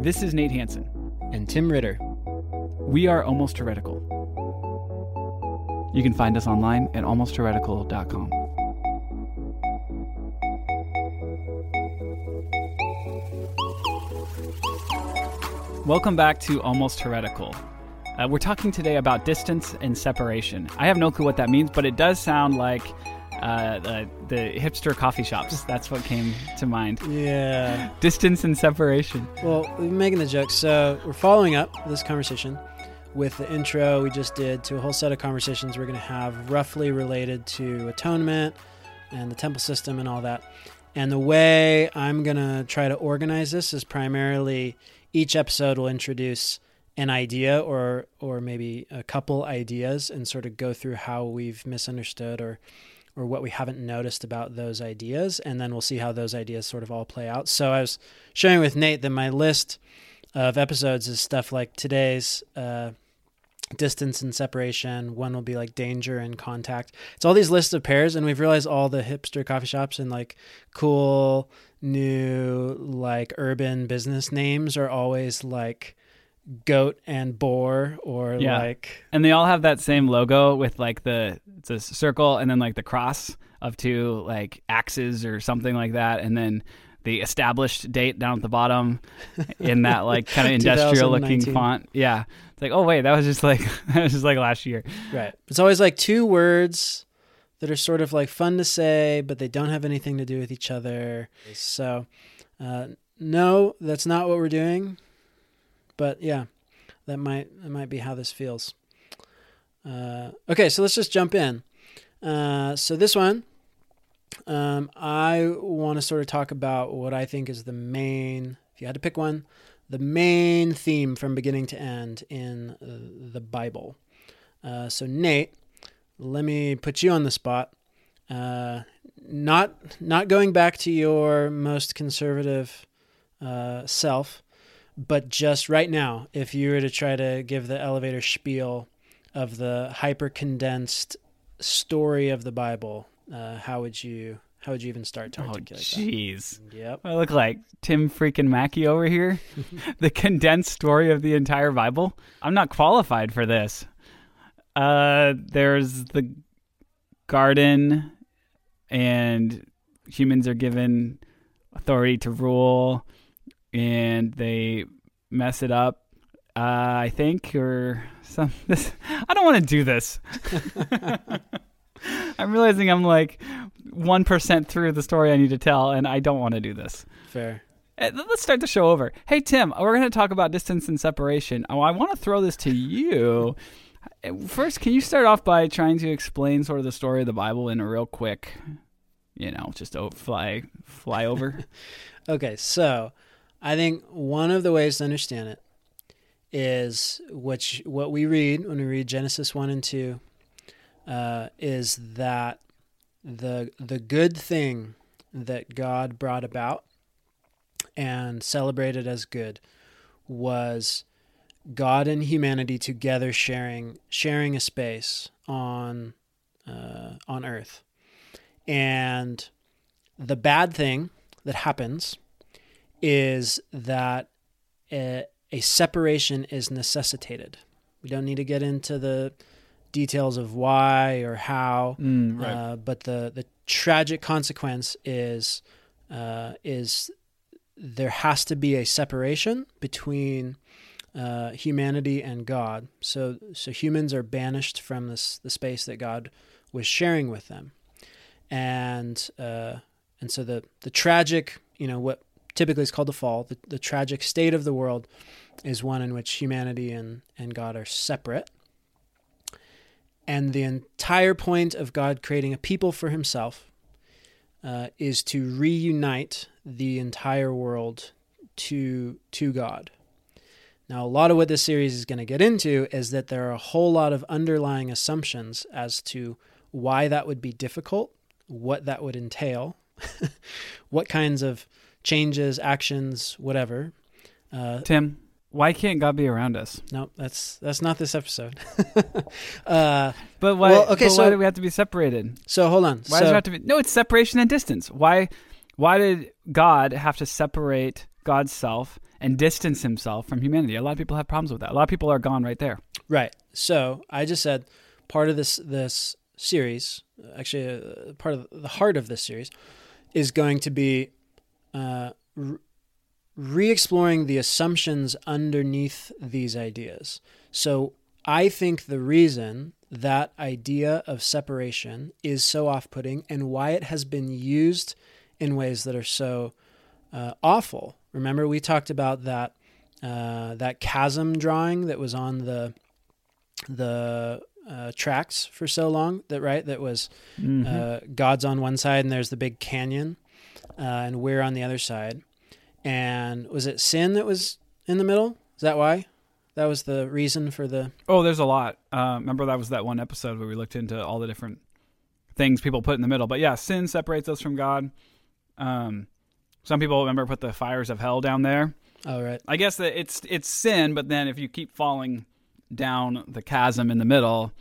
This is Nate Hansen. And Tim Ritter. We are Almost Heretical. You can find us online at almostheretical.com. Welcome back to Almost Heretical. Uh, we're talking today about distance and separation. I have no clue what that means, but it does sound like uh, the, the hipster coffee shops. That's what came to mind. Yeah. Distance and separation. Well, we're making the joke. So we're following up this conversation with the intro we just did to a whole set of conversations we're going to have roughly related to atonement and the temple system and all that. And the way I'm going to try to organize this is primarily each episode will introduce an idea or or maybe a couple ideas and sort of go through how we've misunderstood or or what we haven't noticed about those ideas and then we'll see how those ideas sort of all play out. So I was sharing with Nate that my list of episodes is stuff like today's uh, distance and separation. One will be like danger and contact. It's all these lists of pairs, and we've realized all the hipster coffee shops and like cool new like urban business names are always like goat and boar or Yeah. like And they all have that same logo with like the it's a circle and then like the cross of two like axes or something like that, and then the established date down at the bottom in that like kind of industrial looking font. Yeah, it's like oh wait, that was just like that was just like last year. right. It's always like two words that are sort of like fun to say, but they don't have anything to do with each other. So, uh, no, that's not what we're doing. But yeah, that might that might be how this feels. Uh, okay, so let's just jump in. Uh, so this one, um, I want to sort of talk about what I think is the main. If you had to pick one, the main theme from beginning to end in uh, the Bible. Uh, so Nate, let me put you on the spot. Uh, not not going back to your most conservative uh, self, but just right now, if you were to try to give the elevator spiel of the hyper condensed story of the Bible, uh, how would you how would you even start to Oh articulate jeez. that? Yep. I look like Tim freaking Mackie over here. the condensed story of the entire Bible. I'm not qualified for this. Uh, there's the garden, and humans are given authority to rule, and they mess it up. Uh, I think, or some. This, I don't want to do this. I'm realizing I'm like one percent through the story I need to tell, and I don't want to do this. Fair. Uh, Let's start the show over. Hey Tim, we're going to talk about distance and separation. Oh, I want to throw this to you. Uh, First, can you start off by trying to explain sort of the story of the Bible in a real quick, you know, just o- fly fly over? Okay, so I think one of the ways to understand it is what what we read when we read Genesis one and two uh, is that the the good thing that God brought about and celebrated as good was God and humanity together sharing sharing a space on uh, on Earth, and the bad thing that happens is that a, a separation is necessitated. We don't need to get into the details of why or how, Mm, uh, but the the tragic consequence is uh, is there has to be a separation between uh, humanity and God. So so humans are banished from this the space that God was sharing with them, and uh, and so the the tragic you know what typically is called the fall the, the tragic state of the world is one in which humanity and and God are separate. And the entire point of God creating a people for himself uh, is to reunite the entire world to to God. Now, a lot of what this series is going to get into is that there are a whole lot of underlying assumptions as to why that would be difficult, what that would entail, what kinds of changes, actions, whatever. Uh, Tim, why can't God be around us? no, that's that's not this episode. uh, But why? Well, okay, but why do we have to be separated? so hold on. Why so, does it have to be? No, it's separation and distance. Why? Why did God have to separate God's self and distance himself from humanity. A lot of people have problems with that. A lot of people are gone right there. Right. So I just said part of this this series, actually, uh, part of the heart of this series, is going to be uh, re exploring the assumptions underneath these ideas. So I think the reason that idea of separation is so off putting and why it has been used in ways that are so uh, awful. Remember, we talked about that. Uh, that chasm drawing that was on the the uh, tracks for so long that right that was mm-hmm. uh, God's on one side and there's the big canyon uh, and we're on the other side and was it sin that was in the middle? Is that why? That was the reason for the. Oh, there's a lot. Uh, remember that was that one episode where we looked into all the different things people put in the middle. But yeah, sin separates us from God. Um, some people remember put the fires of hell down there. Oh right. I guess that it's it's sin, but then if you keep falling down the chasm in the middle,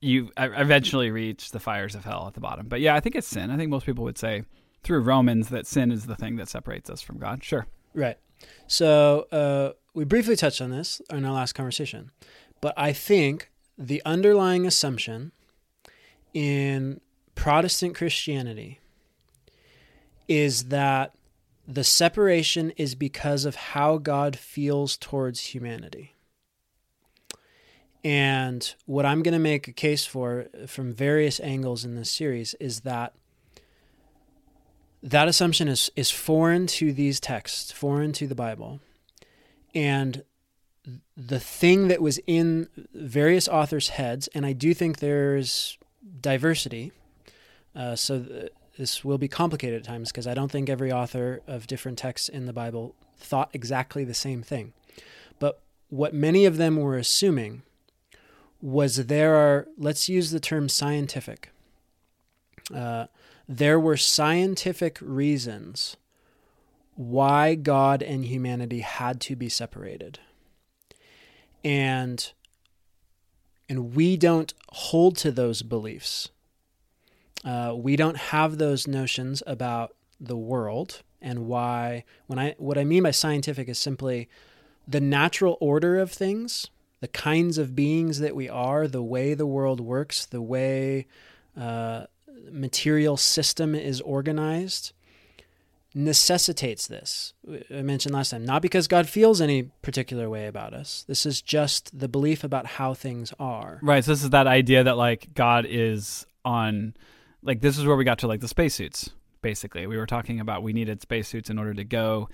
you eventually reach the fires of hell at the bottom. But yeah, I think it's sin. I think most people would say through Romans that sin is the thing that separates us from God. Sure. Right. So uh, we briefly touched on this in our last conversation, but I think the underlying assumption in Protestant Christianity is that the separation is because of how God feels towards humanity. And what I'm going to make a case for from various angles in this series is that that assumption is is foreign to these texts, foreign to the Bible, and the thing that was in various authors' heads, and I do think there's diversity. Uh, so th- this will be complicated at times because I don't think every author of different texts in the Bible thought exactly the same thing. But what many of them were assuming was there are, let's use the term scientific. Uh, there were scientific reasons why God and humanity had to be separated. And and we don't hold to those beliefs. Uh, we don't have those notions about the world and why when I what I mean by scientific is simply the natural order of things, the kinds of beings that we are, the way the world works, the way uh, material system is organized necessitates this. I mentioned last time, not because God feels any particular way about us. This is just the belief about how things are. Right. So this is that idea that like God is on like this is where we got to like the spacesuits, basically. We were talking about we needed spacesuits in order to go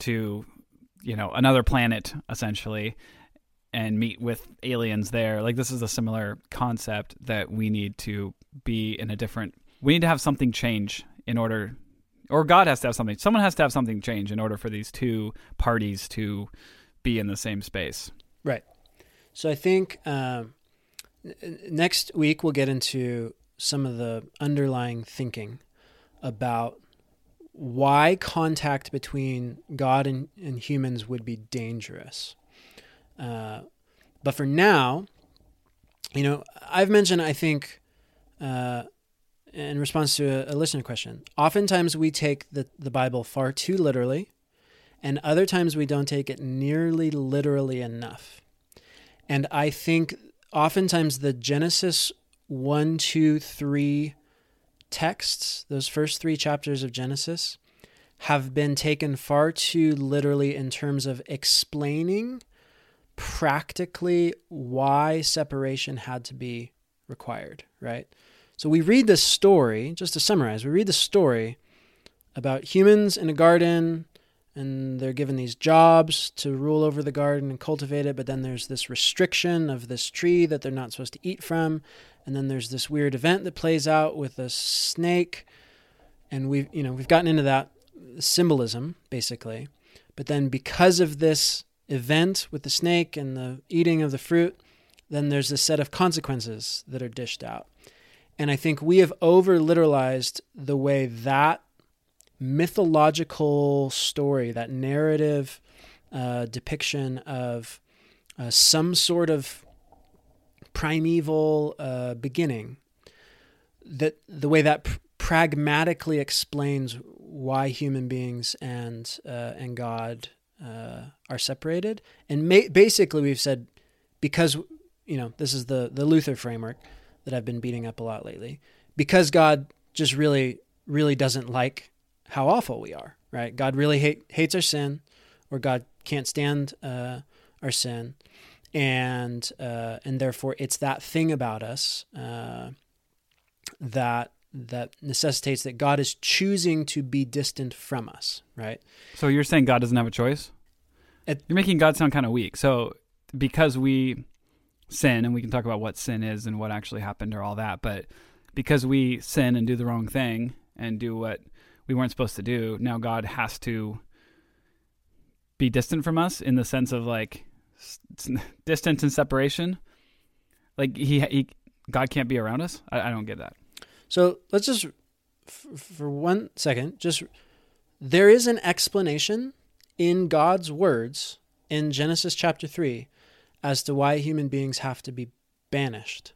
to, you know, another planet essentially and meet with aliens there. Like this is a similar concept that we need to be in a different. We need to have something change in order, or God has to have something. Someone has to have something change in order for these two parties to be in the same space. Right. So I think um, next week we'll get into some of the underlying thinking about why contact between God and, and humans would be dangerous. Uh, but for now, you know, I've mentioned, I think, uh, in response to a, a listener question, oftentimes we take the, the Bible far too literally, and other times we don't take it nearly literally enough. And I think oftentimes the Genesis 1, 2, 3 texts, those first three chapters of Genesis, have been taken far too literally in terms of explaining practically why separation had to be required, right? So we read this story, just to summarize, we read the story about humans in a garden and they're given these jobs to rule over the garden and cultivate it, but then there's this restriction of this tree that they're not supposed to eat from, and then there's this weird event that plays out with a snake, and we've you know we've gotten into that symbolism basically, but then because of this event with the snake and the eating of the fruit, then there's a set of consequences that are dished out. And I think we have over literalized the way that mythological story, that narrative uh, depiction of uh, some sort of primeval uh, beginning, that the way that pr- pragmatically explains why human beings and uh, and God uh, are separated. And ma- basically, we've said because you know this is the the Luther framework that I've been beating up a lot lately. Because God just really really doesn't like how awful we are, right? God really hate, hates our sin, or God can't stand uh, our sin, and uh, and therefore it's that thing about us uh, that that necessitates that God is choosing to be distant from us, right? So you're saying God doesn't have a choice? You're making God sound kind of weak. So because we sin, and we can talk about what sin is and what actually happened or all that, but because we sin and do the wrong thing and do what we weren't supposed to do, now God has to be distant from us in the sense of like distance and separation. Like he, he God can't be around us. I, I don't get that. So let's just, for one second, just there is an explanation in God's words in Genesis chapter 3 as to why human beings have to be banished.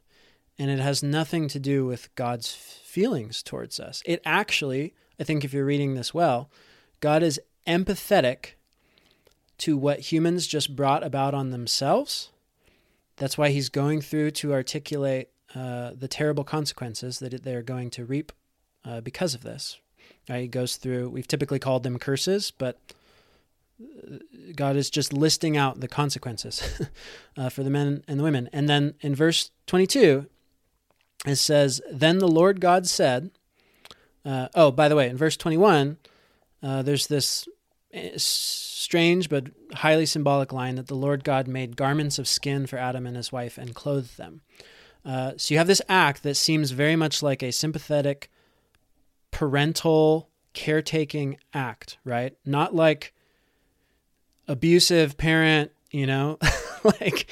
And it has nothing to do with God's feelings towards us. It actually, I think if you're reading this well, God is empathetic to what humans just brought about on themselves. That's why he's going through to articulate uh, the terrible consequences that they're going to reap uh, because of this. Right? He goes through, we've typically called them curses, but uh, God is just listing out the consequences uh, for the men and the women. And then in verse 22, it says, Then the Lord God said, uh, Oh, by the way, in verse 21, uh, there's this eh, strange but highly symbolic line that the Lord God made garments of skin for Adam and his wife and clothed them. Uh, so you have this act that seems very much like a sympathetic parental caretaking act, right? Not like abusive parent, you know, like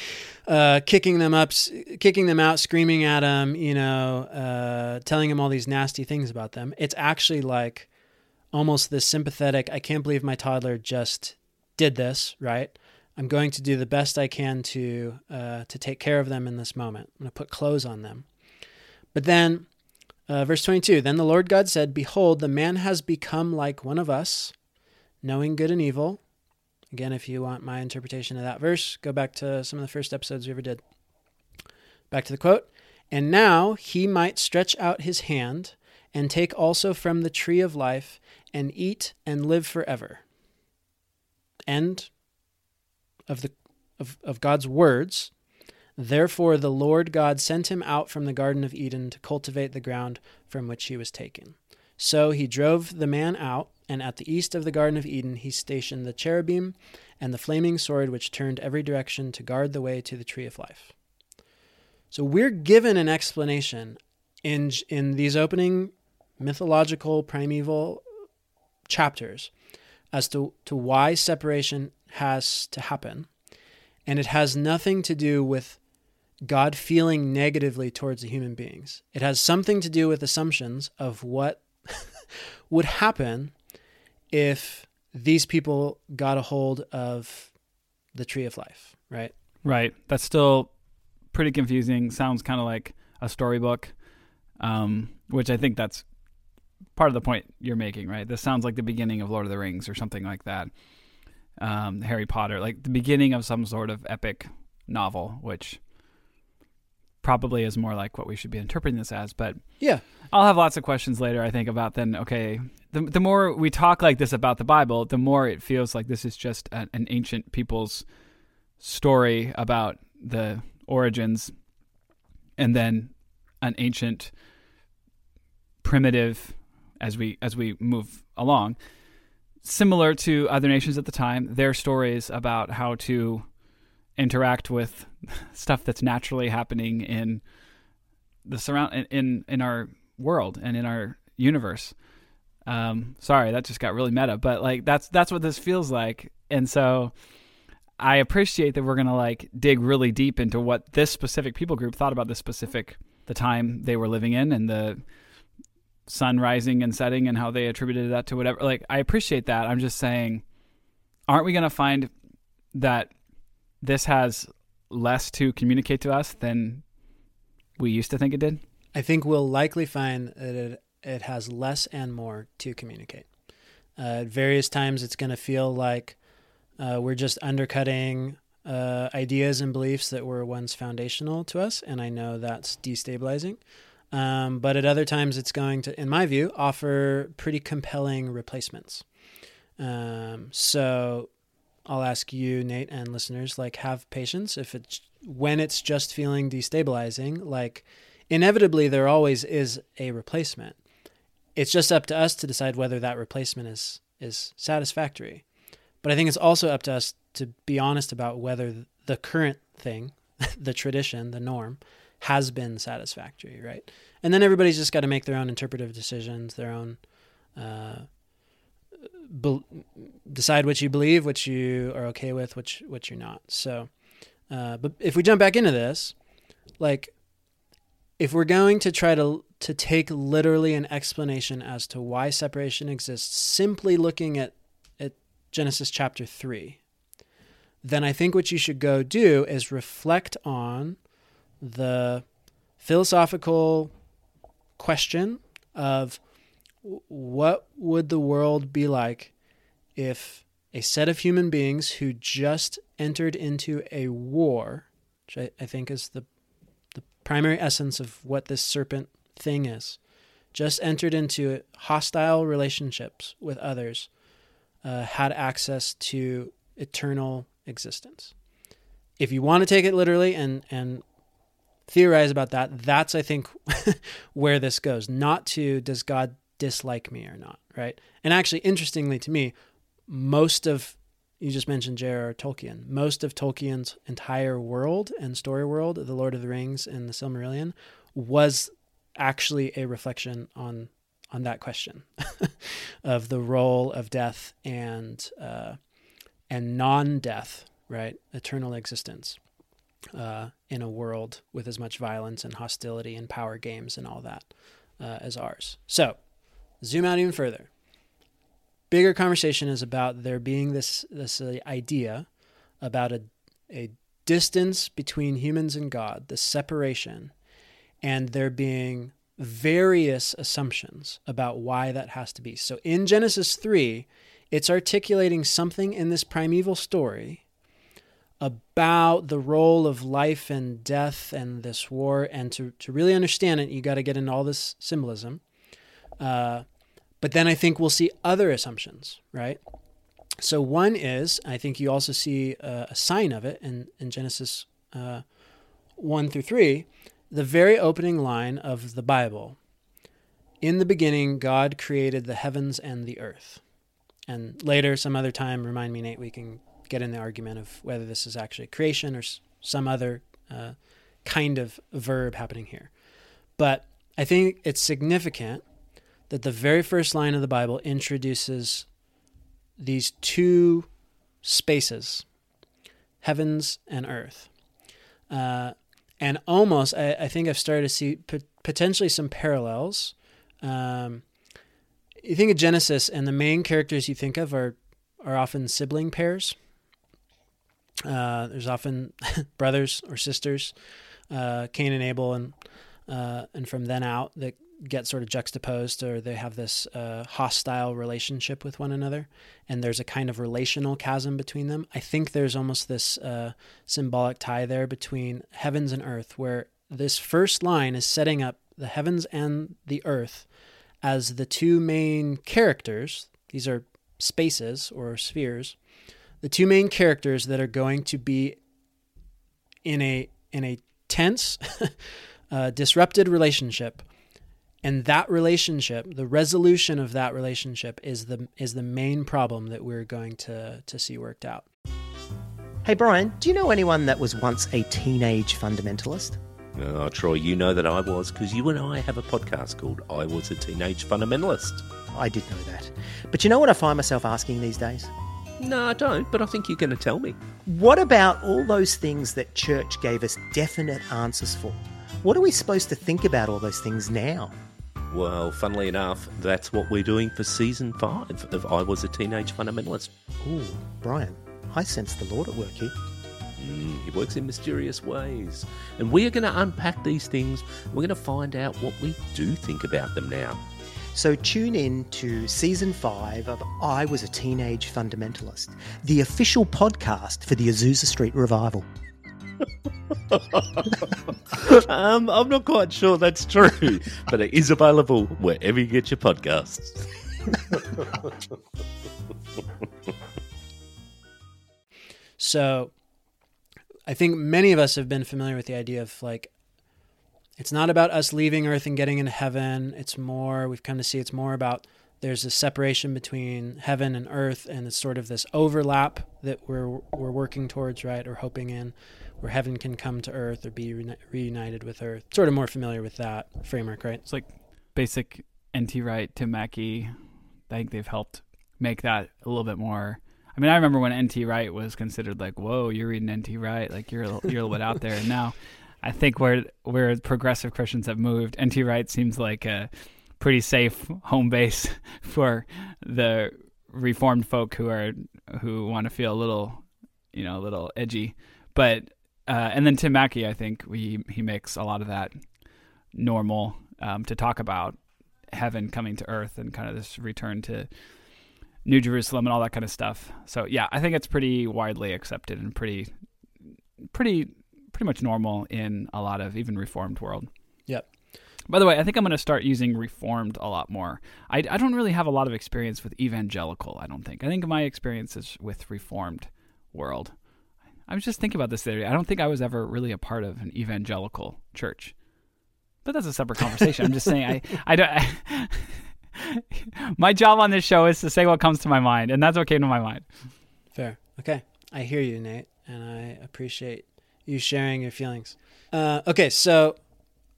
uh, kicking them up, kicking them out, screaming at them, you know, uh, telling them all these nasty things about them. It's actually like almost this sympathetic. I can't believe my toddler just did this, right? I'm going to do the best I can to uh, to take care of them in this moment. I'm going to put clothes on them. But then, uh, verse 22 Then the Lord God said, Behold, the man has become like one of us, knowing good and evil. Again, if you want my interpretation of that verse, go back to some of the first episodes we ever did. Back to the quote. And now he might stretch out his hand and take also from the tree of life and eat and live forever. End of the of, of God's words. Therefore the Lord God sent him out from the Garden of Eden to cultivate the ground from which he was taken. So he drove the man out, and at the east of the Garden of Eden he stationed the cherubim and the flaming sword which turned every direction to guard the way to the tree of life. So we're given an explanation in in these opening mythological primeval chapters as to, to why separation has to happen. And it has nothing to do with God feeling negatively towards the human beings. It has something to do with assumptions of what would happen if these people got a hold of the tree of life, right? Right. That's still pretty confusing. Sounds kind of like a storybook, um, which I think that's part of the point you're making, right? This sounds like the beginning of Lord of the Rings or something like that. Um, Harry Potter, like the beginning of some sort of epic novel, which probably is more like what we should be interpreting this as. But Yeah. I'll have lots of questions later, I think, about then, okay, the, the more we talk like this about the Bible, the more it feels like this is just an, an ancient people's story about the origins and then an ancient primitive as we as we move along similar to other nations at the time their stories about how to interact with stuff that's naturally happening in the surround in in, our world and in our universe. Um sorry that just got really meta but like that's that's what this feels like. And so I appreciate that we're to like dig really deep into what this specific people group thought about this specific the time they were living in and the sun rising and setting and how they attributed that to whatever like I appreciate that. I'm just saying aren't we going to find that this has less to communicate to us than we used to think it did? I think we'll likely find that it, it has less and more to communicate. Uh, at various times, it's going to feel like Uh, we're just undercutting uh, ideas and beliefs that were once foundational to us, and I know that's destabilizing. Um, but at other times, it's going to, in my view, offer pretty compelling replacements. Um, so I'll ask you, Nate, and listeners, like, have patience. If it's when it's just feeling destabilizing, like, inevitably there always is a replacement. It's just up to us to decide whether that replacement is is satisfactory. But I think it's also up to us to be honest about whether the current thing, the tradition, the norm, has been satisfactory, right? And then everybody's just got to make their own interpretive decisions, their own uh, be- decide what you believe, what you are okay with, which what you're not. So, uh, but if we jump back into this, like, if we're going to try to to take literally an explanation as to why separation exists, simply looking at at Genesis chapter three, then I think what you should go do is reflect on the philosophical question of what would the world be like if a set of human beings who just entered into a war, which I, I think is the the primary essence of what this serpent thing is, just entered into hostile relationships with others, uh, had access to eternal existence. If you want to take it literally and and theorize about that, that's I think where this goes. Not to does God dislike me or not, right? And actually, interestingly to me, most of you just mentioned J.R.R. Tolkien. Most of Tolkien's entire world and story world, The Lord of the Rings and the Silmarillion, was actually a reflection on on that question of the role of death and uh, and non-death, right? Eternal existence uh, in a world with as much violence and hostility and power games and all that uh, as ours. So, zoom out even further. Bigger conversation is about there being this this idea about a a distance between humans and God, the separation, and there being various assumptions about why that has to be. So in Genesis 3, it's articulating something in this primeval story about the role of life and death and this war. And to, to really understand it, you got to get into all this symbolism. Uh, but then I think we'll see other assumptions, right? So one is, I think you also see a, a sign of it in, in Genesis uh, 1 through 3, the very opening line of the Bible. In the beginning, God created the heavens and the earth. And later, some other time, remind me, Nate, we can get in the argument of whether this is actually creation or some other uh, kind of verb happening here. But I think it's significant that the very first line of the Bible introduces these two spaces, heavens and earth. Uh, and almost, I, I, think I've started to see potentially some parallels. Um, you think of Genesis, and the main characters you think of are are often sibling pairs. Uh, there's often brothers or sisters, uh, Cain and Abel, and uh, and from then out that get sort of juxtaposed or they have this uh, hostile relationship with one another and there's a kind of relational chasm between them. I think there's almost this uh, symbolic tie there between heavens and earth where this first line is setting up the heavens and the earth as the two main characters. These are spaces or spheres the two main characters that are going to be in a in a tense uh, disrupted relationship and that relationship the resolution of that relationship is the is the main problem that we're going to to see worked out hey brian do you know anyone that was once a teenage fundamentalist Oh, Troy, you know that I was because you and I have a podcast called I Was a Teenage Fundamentalist. I did know that. But you know what I find myself asking these days? No, I don't, but I think you're going to tell me. What about all those things that church gave us definite answers for? What are we supposed to think about all those things now? Well, funnily enough, that's what we're doing for season five of I Was a Teenage Fundamentalist. Ooh, Brian, I sense the Lord at work here. Mm, he works in mysterious ways. And we are going to unpack these things. We're going to find out what we do think about them now. So tune in to season five of I Was a Teenage Fundamentalist, the official podcast for the Azusa Street Revival. um, I'm not quite sure that's true, but it is available wherever you get your podcasts. So I think many of us have been familiar with the idea of like it's not about us leaving earth and getting into heaven. It's more we've come to see it's more about there's a separation between heaven and earth and it's sort of this overlap that we're we're working towards, right? Or hoping in where heaven can come to earth or be reuni- reunited with earth. Sort of more familiar with that framework, right? It's like basic NT Wright, Tim Mackie. I think they've helped make that a little bit more. I mean, I remember when NT Wright was considered like, "Whoa, you're reading NT Wright, like you're you're a little bit out there." And now, I think where where progressive Christians have moved, NT Wright seems like a pretty safe home base for the reformed folk who are who want to feel a little, you know, a little edgy. But uh, and then Tim Mackie, I think we he makes a lot of that normal um, to talk about heaven coming to earth and kind of this return to New Jerusalem and all that kind of stuff. So yeah, I think it's pretty widely accepted and pretty pretty pretty much normal in a lot of even reformed world. Yep. By the way, I think I'm going to start using reformed a lot more. I, I don't really have a lot of experience with evangelical. I don't think. I think my experience is with reformed world. I was just thinking about this theory. I don't think I was ever really a part of an evangelical church, but that's a separate conversation. I'm just saying I I don't. I, my job on this show is to say what comes to my mind, and that's what came to my mind. Fair. Okay. I hear you, Nate, and I appreciate you sharing your feelings. Uh, okay, so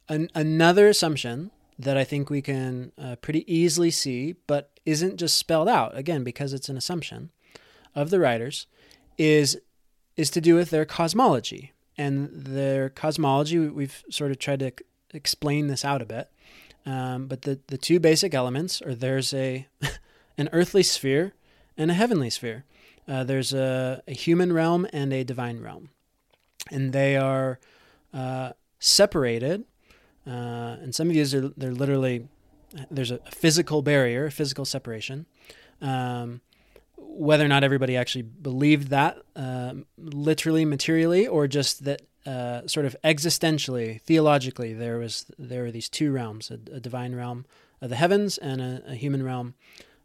an- another assumption that I think we can uh, pretty easily see, but isn't just spelled out again because it's an assumption of the writers, is is to do with their cosmology and their cosmology. We've sort of tried to explain this out a bit, um, but the the two basic elements are there's a an earthly sphere and a heavenly sphere. Uh, there's a, a, human realm and a divine realm, and they are uh, separated. Uh, and some of these are they're literally there's a, physical barrier, a physical separation. Um, whether or not everybody actually believed that uh, literally, materially, or just that uh, sort of existentially, theologically, there was there were these two realms: a, a divine realm of the heavens and a, a human realm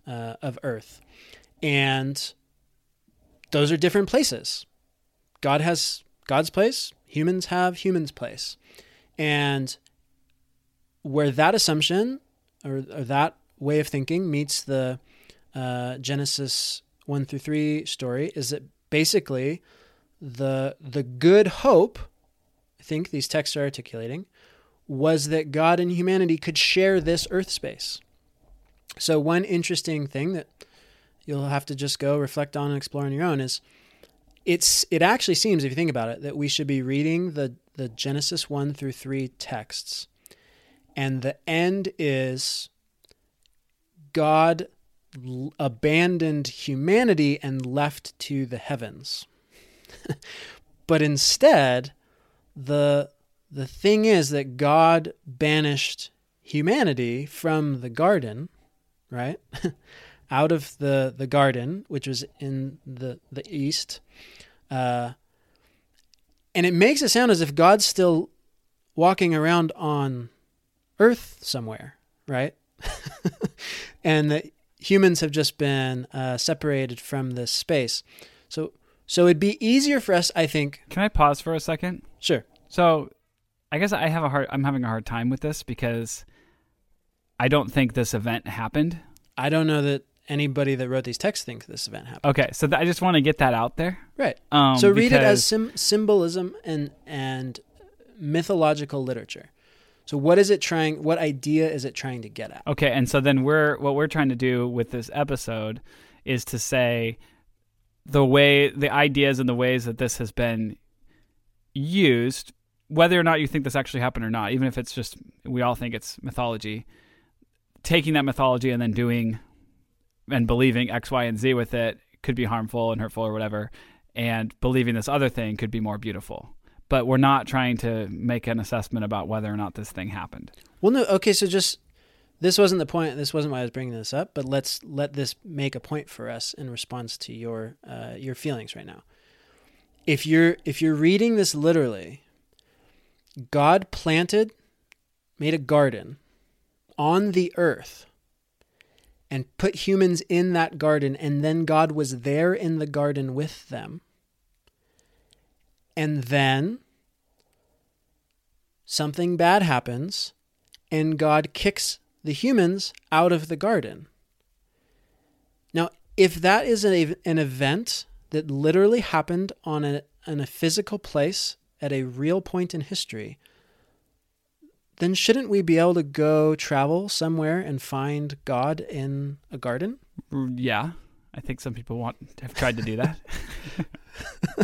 uh, of earth, and those are different places. God has God's place, humans have humans' place. And where that assumption or, or that way of thinking meets the uh, Genesis 1 through 3 story is that basically the the good hope I think these texts are articulating was that God and humanity could share this earth space. So one interesting thing that you'll have to just go reflect on and explore on your own is it's it actually seems if you think about it that we should be reading the the Genesis 1 through 3 texts and the end is God abandoned humanity and left to the heavens. but instead the the thing is that God banished humanity from the garden, right? out of the, the garden, which was in the, the east. Uh, and it makes it sound as if God's still walking around on earth somewhere, right? and that humans have just been uh, separated from this space. So, so it'd be easier for us, I think. Can I pause for a second? Sure. So, I guess I have a hard. I'm having a hard time with this because I don't think this event happened. I don't know that anybody that wrote these texts thinks this event happened. Okay, so th- I just want to get that out there. Right. Um, so read it as sim- symbolism and and mythological literature. So what is it trying? What idea is it trying to get at? Okay, and so then we're what we're trying to do with this episode is to say the way the ideas and the ways that this has been used, whether or not you think this actually happened or not, even if it's just we all think it's mythology, taking that mythology and then doing and believing X, Y, and Z with it could be harmful and hurtful or whatever, and believing this other thing could be more beautiful. But we're not trying to make an assessment about whether or not this thing happened. Well, no. Okay, so just this wasn't the point. This wasn't why I was bringing this up. But let's let this make a point for us in response to your uh, your feelings right now. If you're if you're reading this literally, God planted, made a garden on the earth, and put humans in that garden, and then God was there in the garden with them. And then something bad happens, and God kicks the humans out of the garden. Now, if that is a, an event that literally happened on a, a physical place at a real point in history, then shouldn't we be able to go travel somewhere and find God in a garden? Yeah, I think some people want have tried to do that.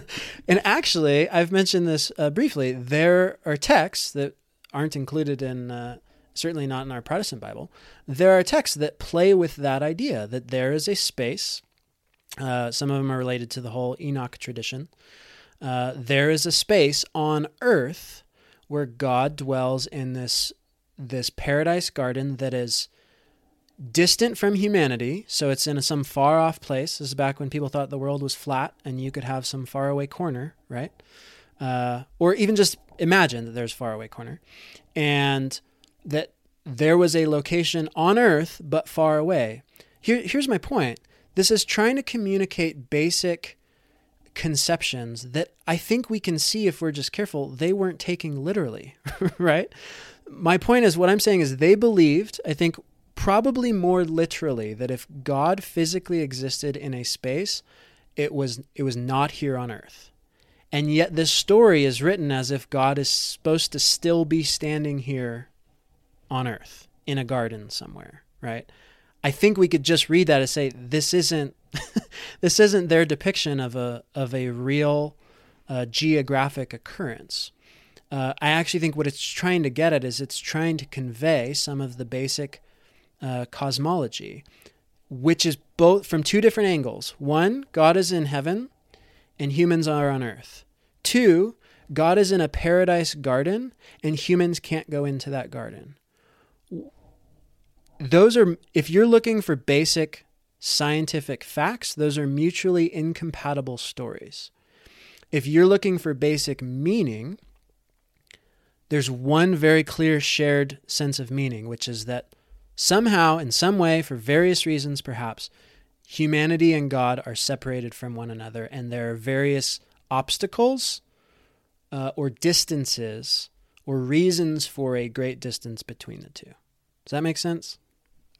and actually, I've mentioned this uh, briefly. There are texts that aren't included in, uh, certainly not in our Protestant Bible. There are texts that play with that idea that there is a space. Uh, some of them are related to the whole Enoch tradition. Uh, there is a space on earth where God dwells in this this paradise garden that is distant from humanity, so it's in some far off place. This is back when people thought the world was flat and you could have some faraway corner, right? Uh, or even just imagine that there's faraway corner, and that there was a location on Earth but far away. Here, here's my point. This is trying to communicate basic conceptions that I think we can see if we're just careful. They weren't taking literally, right? My point is, what I'm saying is, they believed, I think probably more literally that if God physically existed in a space, it was it was not here on earth. And yet this story is written as if God is supposed to still be standing here on earth in a garden somewhere, right? I think we could just read that and say this isn't this isn't their depiction of a of a real uh, geographic occurrence. Uh, I actually think what it's trying to get at is it's trying to convey some of the basic uh, cosmology, which is both from two different angles. One, God is in heaven and humans are on earth. Two, God is in a paradise garden and humans can't go into that garden. Those are, if you're looking for basic scientific facts, those are mutually incompatible stories. If you're looking for basic meaning, there's one very clear shared sense of meaning, which is that Somehow, in some way, for various reasons perhaps, humanity and God are separated from one another, and there are various obstacles uh, or distances or reasons for a great distance between the two. Does that make sense?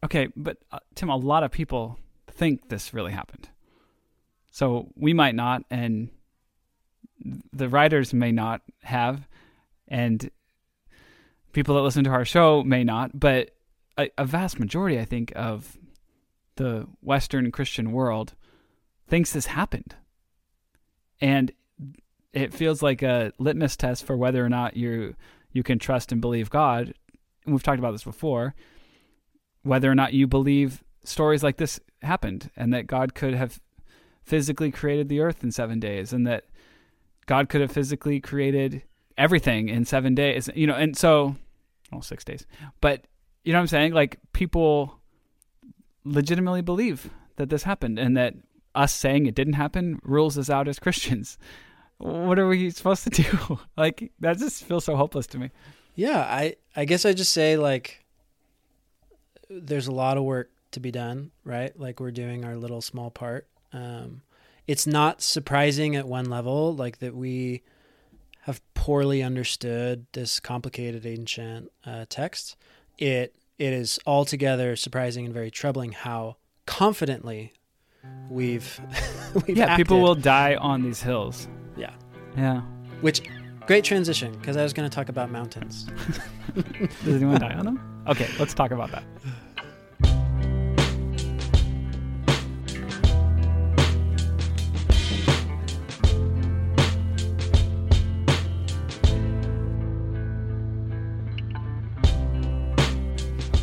Okay, but uh, Tim, a lot of people think this really happened. So we might not, and the writers may not have, and people that listen to our show may not, but a, a vast majority, I think, of the Western Christian world thinks this happened. And it feels like a litmus test for whether or not you you can trust and believe God. And we've talked about this before. Whether or not you believe stories like this happened and that God could have physically created the earth in 7 days and that God could have physically created everything in 7 days, you know, and so well 6 days. But you know what I'm saying? Like people legitimately believe that this happened and that us saying it didn't happen rules us out as Christians. What are we supposed to do? like that just feels so hopeless to me. Yeah, I I guess I just say like there's a lot of work to be done, right? Like we're doing our little small part. Um, it's not surprising at one level, like that we have poorly understood this complicated ancient uh, text. It it is altogether surprising and very troubling how confidently we've, we've yeah acted. people will die on these hills. Yeah. Yeah. Which great transition because i was going to talk about mountains. Does anyone die on them? Okay let's talk about that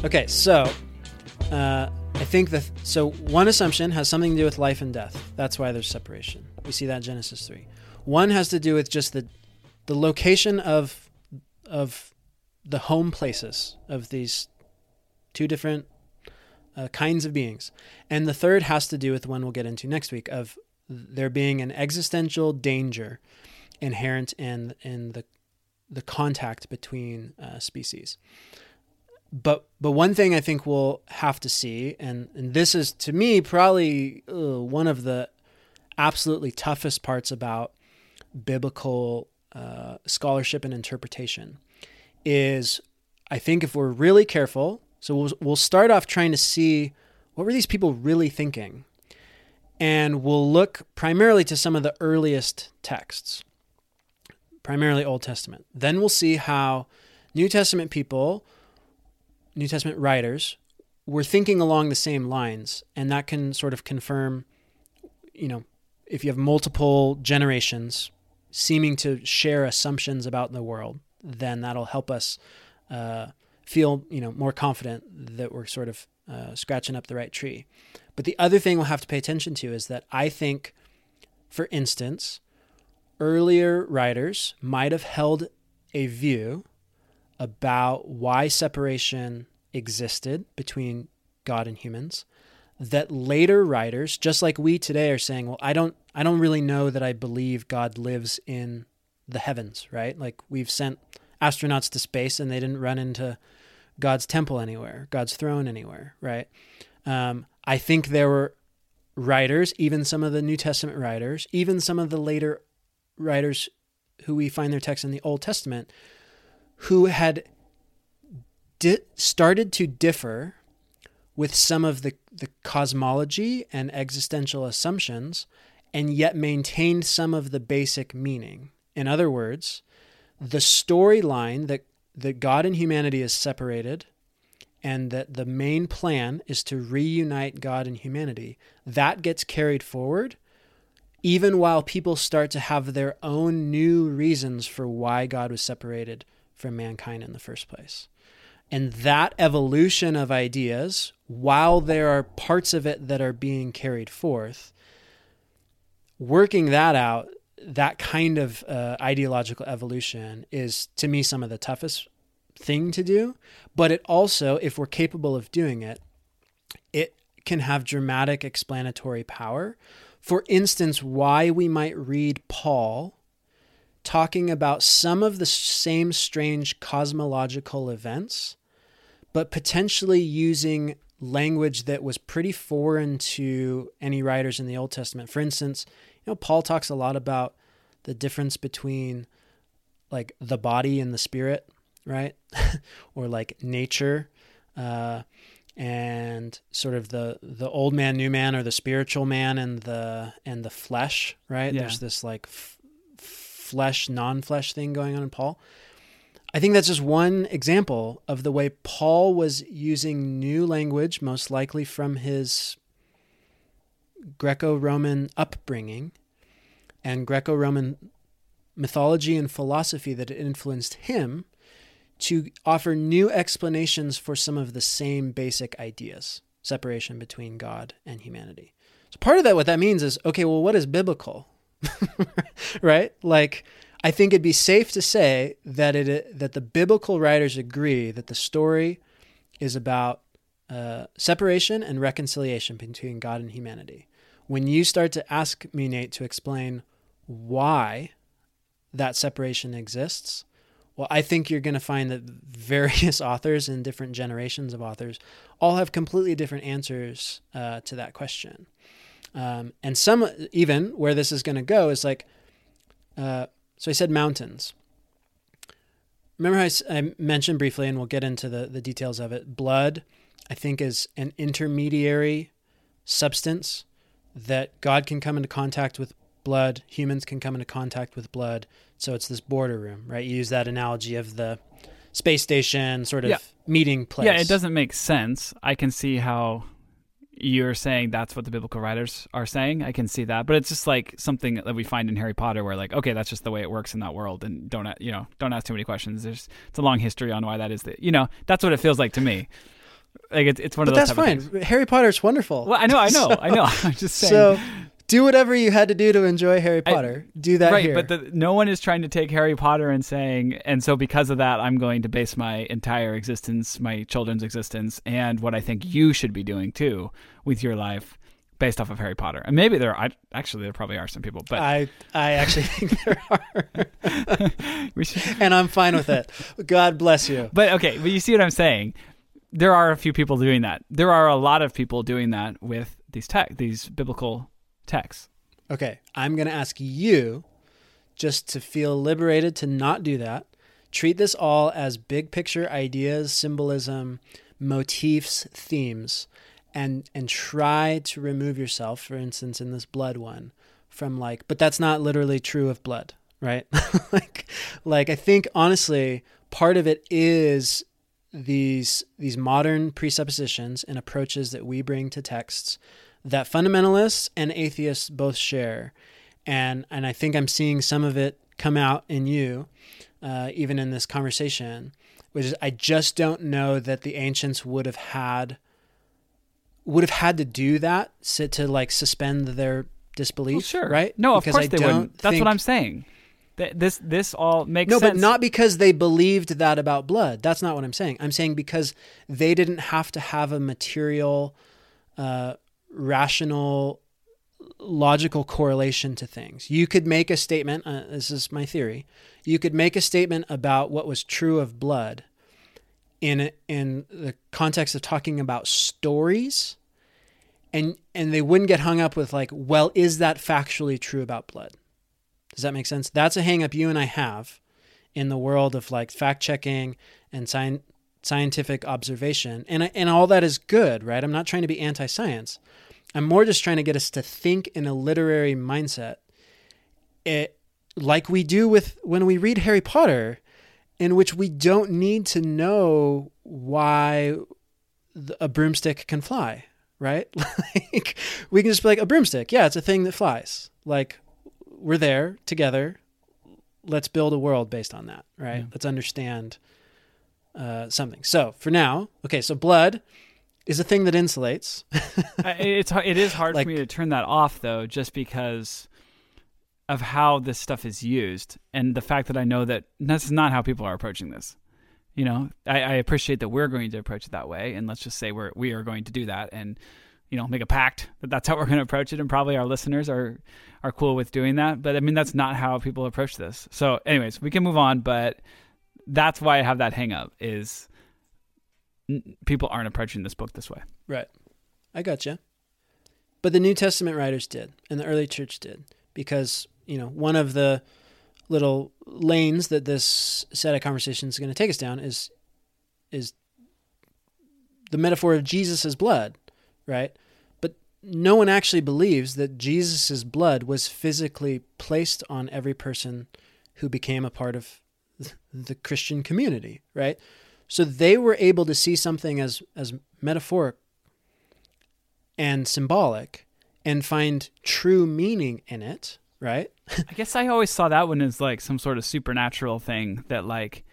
Okay, so uh, I think that so one assumption has something to do with life and death. That's why there's separation. We see that in Genesis three. One has to do with just the the location of of the home places of these two different uh, kinds of beings. And the third has to do with one we'll get into next week of there being an existential danger inherent in in the the contact between uh, species. But but one thing I think we'll have to see, and and this is to me probably uh, one of the absolutely toughest parts about biblical uh, scholarship and interpretation, is I think if we're really careful, so we'll we'll start off trying to see what were these people really thinking, and we'll look primarily to some of the earliest texts primarily Old Testament. Then we'll see how New Testament people, New Testament writers, were thinking along the same lines, and that can sort of confirm, you know, if you have multiple generations seeming to share assumptions about the world, then that'll help us uh, feel, you know, more confident that we're sort of uh, scratching up the right tree. But the other thing we'll have to pay attention to is that I think, for instance, earlier writers might have held a view about why separation existed between God and humans that later writers just like we today are saying well I don't I don't really know that I believe God lives in the heavens right? Like we've sent astronauts to space and they didn't run into God's temple anywhere God's throne anywhere right? Um, I think there were writers even some of the New Testament writers even some of the later writers who we find their texts in the Old Testament who had di- started to differ with some of the, the cosmology and existential assumptions and yet maintained some of the basic meaning. In other words, the storyline that, that God and humanity is separated and that the main plan is to reunite God and humanity, that gets carried forward even while people start to have their own new reasons for why God was separated from mankind in the first place. And that evolution of ideas, while there are parts of it that are being carried forth, working that out, that kind of uh, ideological evolution is to me some of the toughest thing to do. But it also, if we're capable of doing it, it can have dramatic explanatory power for instance, why we might read Paul talking about some of the same strange cosmological events, but potentially using language that was pretty foreign to any writers in the Old Testament. For instance, you know, Paul talks a lot about the difference between like the body and the spirit, right? or like nature. Uh, and sort of the the old man new man or the spiritual man and the and the flesh right yeah. there's this like f- flesh non-flesh thing going on in paul i think that's just one example of the way paul was using new language most likely from his greco-roman upbringing and greco-roman mythology and philosophy that influenced him to offer new explanations for some of the same basic ideas separation between God and humanity. So, part of that, what that means is okay, well, what is biblical? right? Like, I think it'd be safe to say that it that the biblical writers agree that the story is about uh, separation and reconciliation between God and humanity. When you start to ask me, Nate, to explain why that separation exists, well, I think you're going to find that various authors and different generations of authors all have completely different answers uh, to that question. Um, and some, even where this is going to go, is like, uh, so I said mountains. Remember how I, I mentioned briefly, and we'll get into the, the details of it. Blood, I think, is an intermediary substance that God can come into contact with blood, humans can come into contact with blood. So it's this border room, right? You use that analogy of the space station sort of yeah. meeting place. Yeah, it doesn't make sense. I can see how you're saying that's what the biblical writers are saying. I can see that, but it's just like something that we find in Harry Potter, where like, okay, that's just the way it works in that world, and don't you know, don't ask too many questions. There's it's a long history on why that is. The, you know, that's what it feels like to me. Like it's it's one but of those. That's fine. Harry Potter Potter's wonderful. Well, I know, I know, so, I know. I'm just saying. So do whatever you had to do to enjoy Harry I- Potter. do that right, here. but the, no one is trying to take Harry Potter and saying, and so because of that, I'm going to base my entire existence, my children's existence, and what I think you should be doing too with your life, based off of Harry Potter. And maybe there, are, actually, there probably are some people, but I I actually think there are, and I'm fine with it. God bless you. But okay, but you see what I'm saying? There are a few people doing that. There are a lot of people doing that with these tech, these biblical texts. Okay, I'm going to ask you just to feel liberated to not do that. Treat this all as big picture ideas, symbolism, motifs, themes, and and try to remove yourself, for instance, in this blood one, from like, but that's not literally true of blood, right? like, like I think honestly, part of it is these these modern presuppositions and approaches that we bring to texts that fundamentalists and atheists both share, and and I think I'm seeing some of it come out in you, uh, even in this conversation, which is I just don't know that the ancients would have had would have had to do that sit to like suspend their disbelief, Well, sure, right? No, of course I they wouldn't. That's think- what I'm saying. Th- This this all makes no, sense. but not because they believed that about blood. That's not what I'm saying. I'm saying because they didn't have to have a material, uh, rational, logical correlation to things. You could make a statement. Uh, this is my theory. You could make a statement about what was true of blood, in in the context of talking about stories, and and they wouldn't get hung up with like, well, is that factually true about blood? Does that make sense? That's a hang up you and I have in the world of like fact checking and sci- scientific observation. And and all that is good, right? I'm not trying to be anti-science. I'm more just trying to get us to think in a literary mindset. It like we do with when we read Harry Potter in which we don't need to know why a broomstick can fly, right? like we can just be like a broomstick. Yeah, it's a thing that flies. Like we're there together. Let's build a world based on that, right? Yeah. Let's understand uh, something. So for now, okay, so blood is a thing that insulates. It's it is hard Like- for me to turn that off though, just because of how this stuff is used and the fact that I know that this is not how people are approaching this. You know, I, I appreciate that we're going to approach it that way, and let's just say we're we are going to do that, and you know, make a pact that that's how we're going to approach it, and probably our listeners are are cool with doing that. But I mean, that's not how people approach this. So, anyways, we can move on, but that's why I have that hang up is people aren't approaching this book this way. Right. I gotcha. But the New Testament writers did, and the early church did, because, you know, one of the little lanes that this set of conversations is going to take us down is is the metaphor of Jesus' blood, right? But no one actually believes that Jesus' blood was physically placed on every person who became a part of the Christian community, right? So they were able to see something as as metaphoric and symbolic and find true meaning in it, right? I guess I always saw that one as like some sort of supernatural thing that like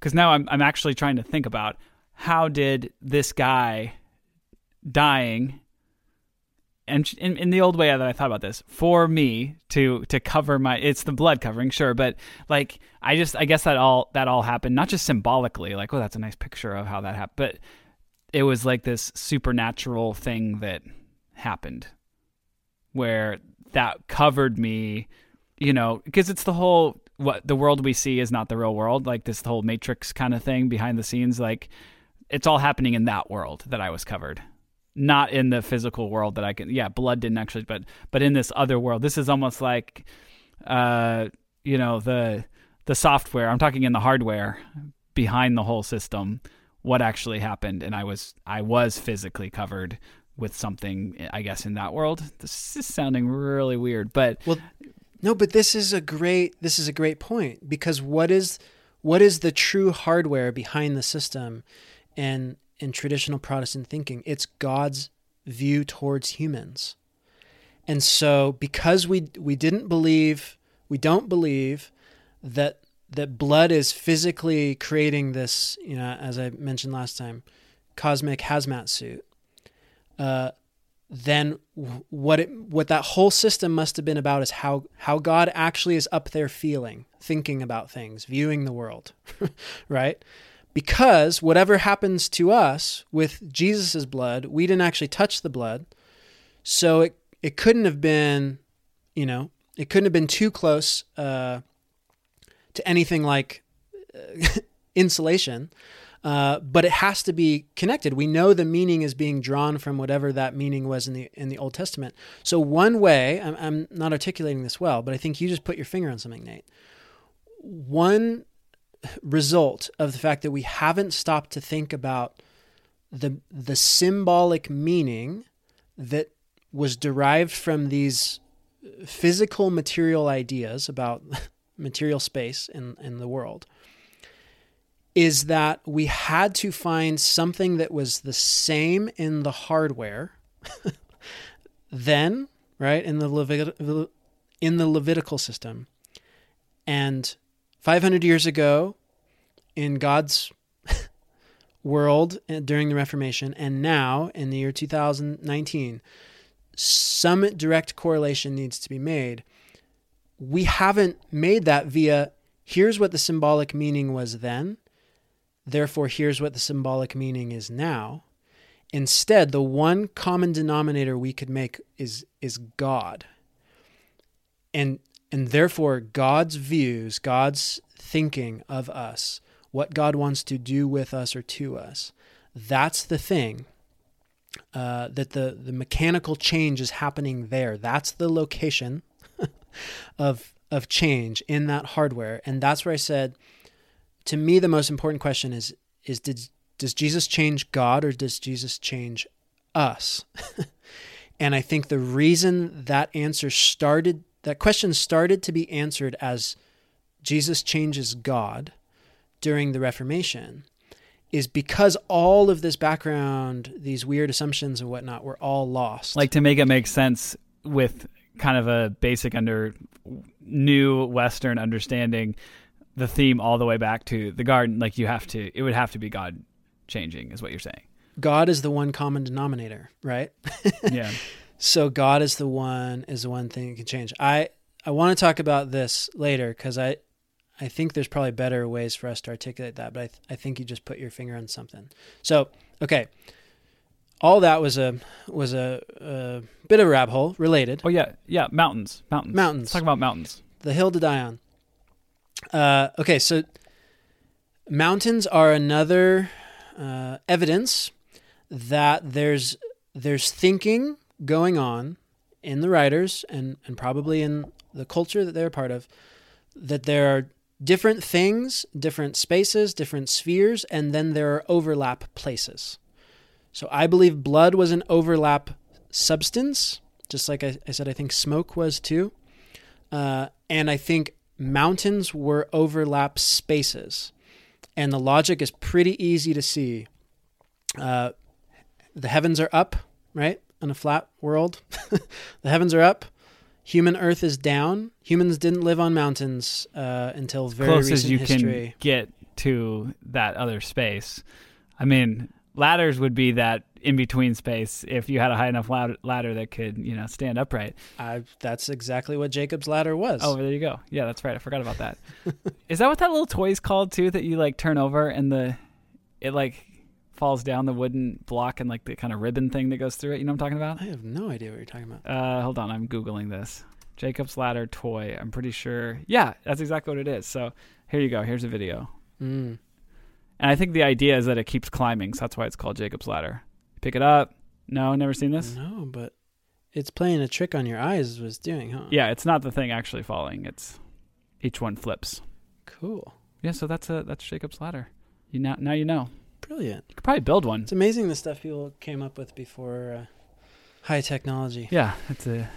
cuz now I'm I'm actually trying to think about how did this guy dying and in, in the old way that I thought about this for me to to cover my it's the blood covering sure but like I just I guess that all that all happened not just symbolically like oh that's a nice picture of how that happened but it was like this supernatural thing that happened where that covered me you know because it's the whole what the world we see is not the real world like this whole matrix kind of thing behind the scenes like it's all happening in that world that i was covered not in the physical world that i can yeah blood didn't actually but but in this other world this is almost like uh you know the the software i'm talking in the hardware behind the whole system what actually happened. And i was i was physically covered with something i guess in that world. This is sounding really weird but well, No, but this is a great this is a great point because what is what is the true hardware behind the system? And in traditional Protestant thinking? It's God's view towards humans. And so because we we didn't believe we don't believe that that blood is physically creating this, you know, as I mentioned last time, cosmic hazmat suit. Uh, then what it what that whole system must have been about is how how God actually is up there feeling, thinking about things, viewing the world, right? Because whatever happens to us with Jesus' blood, we didn't actually touch the blood, so it it couldn't have been, you know, it couldn't have been too close uh, to anything like uh, insulation. Uh, but it has to be connected. We know the meaning is being drawn from whatever that meaning was in the in the Old Testament. So one way, I'm, I'm not articulating this well, but I think you just put your finger on something, Nate. One result of the fact that we haven't stopped to think about the the symbolic meaning that was derived from these physical material ideas about material space in, in the world is that we had to find something that was the same in the hardware then, right, in the Levit- in the Levitical system. And 500 years ago in God's world uh, during the Reformation and now in the year 2019 some direct correlation needs to be made. We haven't made that via here's what the symbolic meaning was then Therefore, here's what the symbolic meaning is now. Instead, the one common denominator we could make is is God. And and therefore God's views, God's thinking of us, what God wants to do with us or to us. That's the thing. Uh, that the, the mechanical change is happening there. That's the location of of change in that hardware. And that's where I said to me the most important question is is did does Jesus change God or does Jesus change us? and I think the reason that answer started that question started to be answered as Jesus changes God during the Reformation is because all of this background, these weird assumptions and whatnot, were all lost. Like to make it make sense with kind of a basic under new Western understanding, the theme all the way back to the garden. Like you have to, it would have to be God changing, is what you're saying. God is the one common denominator, right? Yeah. So God is the one is the one thing that can change. I I want to talk about this later because I I think there's probably better ways for us to articulate that, but I th- I think you just put your finger on something. So okay, all that was a was a, a bit of a rabbit hole related. oh yeah, yeah. Mountains, mountains, Mountains. Let's talk about mountains. the hill to die on. Uh, okay, so mountains are another uh, evidence that there's there's thinking going on in the writers and and probably in the culture that they're a part of that there are different things, different spaces, different spheres, and then there are overlap places. So I believe blood was an overlap substance, just like I, I said, I think smoke was too. Uh, and I think mountains were overlap spaces. And the logic is pretty easy to see. Uh, the heavens are up, right? On a flat world. the heavens are up. Human Earth is down. Humans didn't live on mountains uh, until very Close recent as you history. can get to that other space. I mean, ladders would be that in between space if you had a high enough lad- ladder that could, you know, stand upright. I, that's exactly what Jacob's ladder was. Oh, there you go. Yeah, that's right. I forgot about that. Is that what that little toy's called too? That you like turn over and the it like falls down the wooden block and like the kind of ribbon thing that goes through it. You know what I'm talking about? I have no idea what you're talking about. Uh, hold on, I'm googling this. Jacob's ladder toy. I'm pretty sure. Yeah, that's exactly what it is. So here you go. Here's a video. Mm. And I think the idea is that it keeps climbing, so that's why it's called Jacob's ladder. Pick it up. No, never seen this. No, but it's playing a trick on your eyes. Was doing, huh? Yeah, it's not the thing actually falling. It's each one flips. Cool. Yeah, so that's a that's Jacob's ladder. You now now you know. Brilliant. You could probably build one. It's amazing the stuff people came up with before uh, high technology. Yeah, that's a.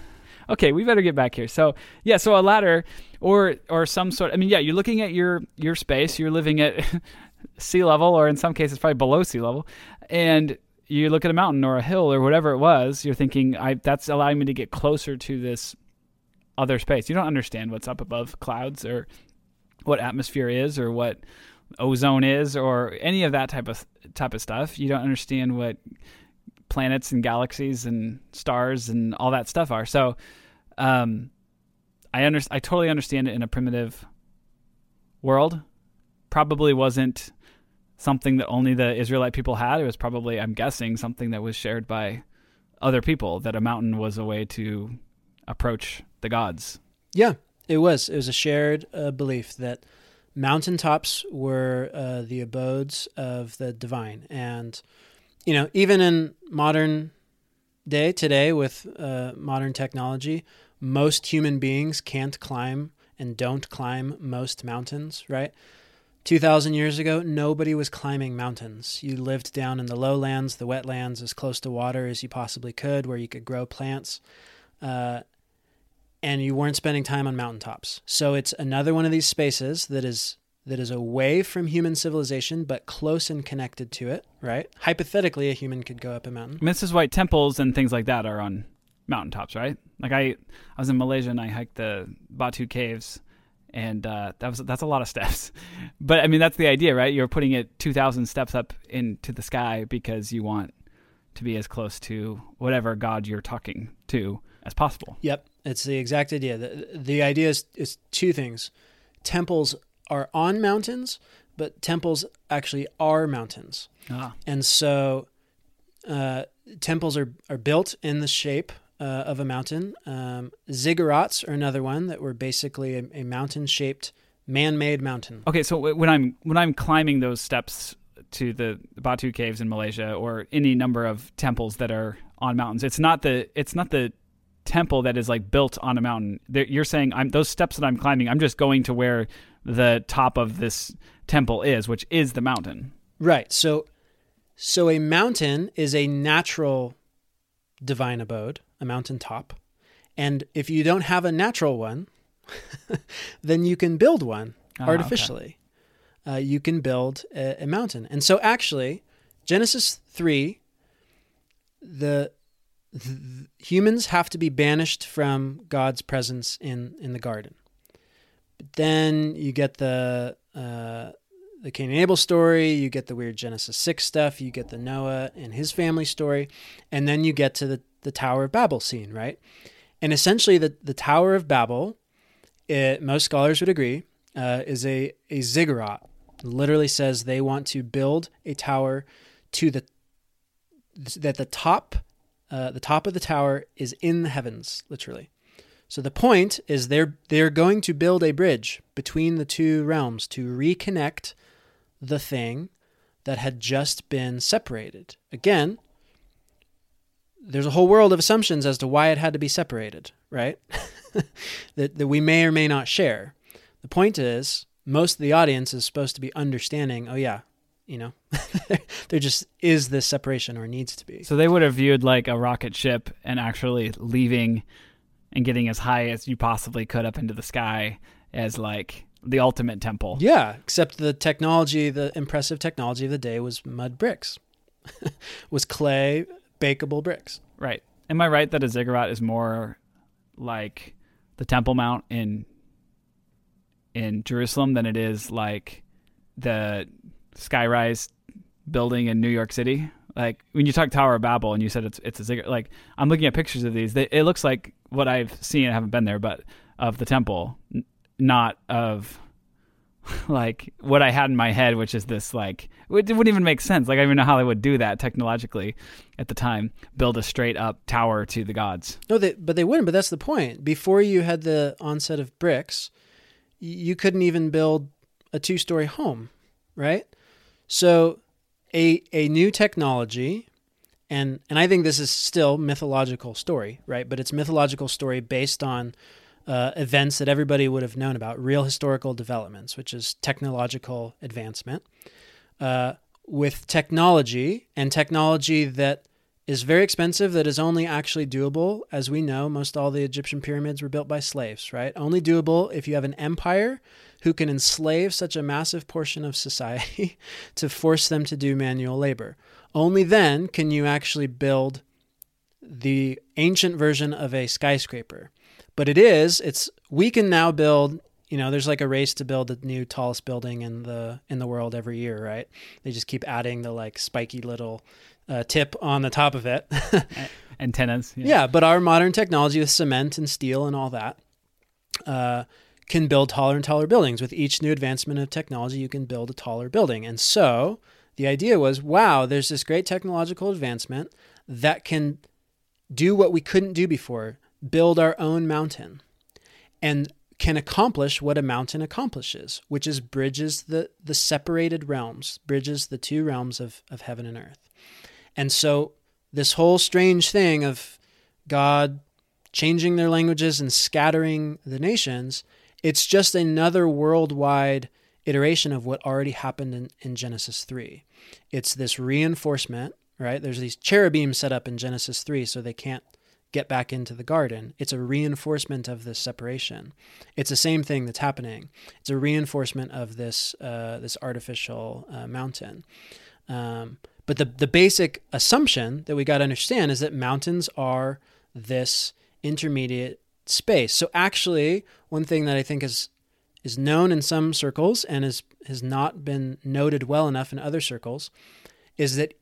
Okay, we better get back here. So yeah, so a ladder or or some sort. I mean, yeah, you're looking at your your space. You're living at sea level, or in some cases, probably below sea level, and you look at a mountain or a hill or whatever it was. You're thinking, I that's allowing me to get closer to this other space. You don't understand what's up above clouds or what atmosphere is or what ozone is or any of that type of type of stuff. You don't understand what planets and galaxies and stars and all that stuff are. So, um, I under I totally understand it in a primitive world. Probably wasn't something that only the Israelite people had. It was probably, I'm guessing, something that was shared by other people. That a mountain was a way to approach the gods. Yeah, it was. It was a shared uh, belief that mountaintops were uh, the abodes of the divine, and you know, even in modern day today with uh, modern technology, most human beings can't climb and don't climb most mountains. Right. 2,000 years ago, nobody was climbing mountains. You lived down in the lowlands, the wetlands, as close to water as you possibly could, where you could grow plants. Uh, and you weren't spending time on mountaintops. So it's another one of these spaces that is that is away from human civilization but close and connected to it, right? Hypothetically, a human could go up a mountain. Mrs. White temples and things like that are on mountaintops, right? Like I, I was in Malaysia and I hiked the Batu Caves, and uh, that was that's a lot of steps. But I mean, that's the idea, right? You're putting it two thousand steps up into the sky because you want to be as close to whatever god you're talking to as possible. Yep, it's the exact idea. The, the idea is, is two things. Temples are on mountains, but temples actually are mountains. Ah. And so uh, temples are, are built in the shape uh, of a mountain. Um, ziggurats are another one that were basically a, a mountain shaped, man made mountain. Okay, so when I'm when I'm climbing those steps to the Batu Caves in Malaysia or any number of temples that are on mountains, it's not the it's not the temple that is like built on a mountain. You're saying I'm those steps that I'm climbing. I'm just going to where the top of this temple is, which is the mountain. Right. So so a mountain is a natural divine abode, a mountain top. And if you don't have a natural one, then you can build one Ah, okay. artificially. Uh, you can build a, a mountain. And so actually, Genesis 3 the, humans have to be banished from God's presence in in the garden. But then you get the uh, the Cain and Abel story, you get the weird Genesis 6 stuff, you get the Noah and his family story, and then you get to the, the Tower of Babel scene, right? And essentially, the, the Tower of Babel, it, most scholars would agree, uh, is a, a ziggurat. It literally says they want to build a tower to the that the top uh, the top of the tower is in the heavens, literally. So the point is they're they're going to build a bridge between the two realms to reconnect the thing that had just been separated. Again, there's a whole world of assumptions as to why it had to be separated, right? that that we may or may not share. The point is most of the audience is supposed to be understanding, oh yeah, you know, there just is this separation or needs to be. So they would have viewed like a rocket ship and actually leaving and getting as high as you possibly could up into the sky as like the ultimate temple. Yeah, except the technology, the impressive technology of the day was mud bricks, was clay bakeable bricks. Right. Am I right that a ziggurat is more like the Temple Mount in in Jerusalem than it is like the skyrise building in New York City? Like when you talk Tower of Babel and you said it's it's a ziggurat, like I'm looking at pictures of these. They, it looks like what I've seen. I haven't been there, but of the temple, n- not of like what I had in my head, which is this like it wouldn't even make sense. Like I don't even know how they would do that technologically at the time. Build a straight up tower to the gods. No, they, but they wouldn't. But that's the point. Before you had the onset of bricks, you couldn't even build a two story home, right? So, a a new technology, and and I think this is still mythological story, right? But it's mythological story based on uh, events that everybody would have known about, real historical developments, which is technological advancement. Uh, with technology and technology that is very expensive that is only actually doable as we know most all the egyptian pyramids were built by slaves right only doable if you have an empire who can enslave such a massive portion of society to force them to do manual labor only then can you actually build the ancient version of a skyscraper but it is it's we can now build you know there's like a race to build the new tallest building in the in the world every year right they just keep adding the like spiky little uh, tip on the top of it. Antennas. yeah. but our modern technology with cement and steel and all that uh, can build taller and taller buildings. With each new advancement of technology, you can build a taller building. And so the idea was wow, there's this great technological advancement that can do what we couldn't do before build our own mountain and can accomplish what a mountain accomplishes, which is bridges the, the separated realms, bridges the two realms of, of heaven and earth. And so, this whole strange thing of God changing their languages and scattering the nations, it's just another worldwide iteration of what already happened in, in Genesis 3. It's this reinforcement, right? There's these cherubim set up in Genesis 3 so they can't get back into the garden. It's a reinforcement of this separation. It's the same thing that's happening. It's a reinforcement of this uh, this artificial uh, mountain. Um, but the the basic assumption that we got to understand is that mountains are this intermediate space. So actually, one thing that I think is is known in some circles and is has not been noted well enough in other circles is that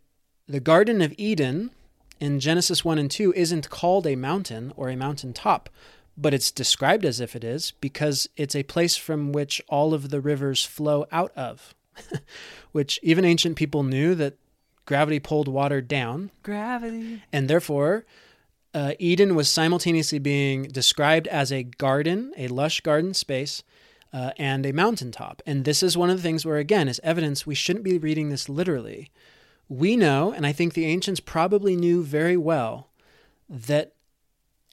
the Garden of Eden in Genesis 1 and 2 isn't called a mountain or a mountain top, but it's described as if it is because it's a place from which all of the rivers flow out of, which even ancient people knew that gravity pulled water down. Gravity. And therefore, uh, Eden was simultaneously being described as a garden, a lush garden space, uh, and a mountaintop. And this is one of the things where, again, as evidence, we shouldn't be reading this literally we know, and I think the ancients probably knew very well, that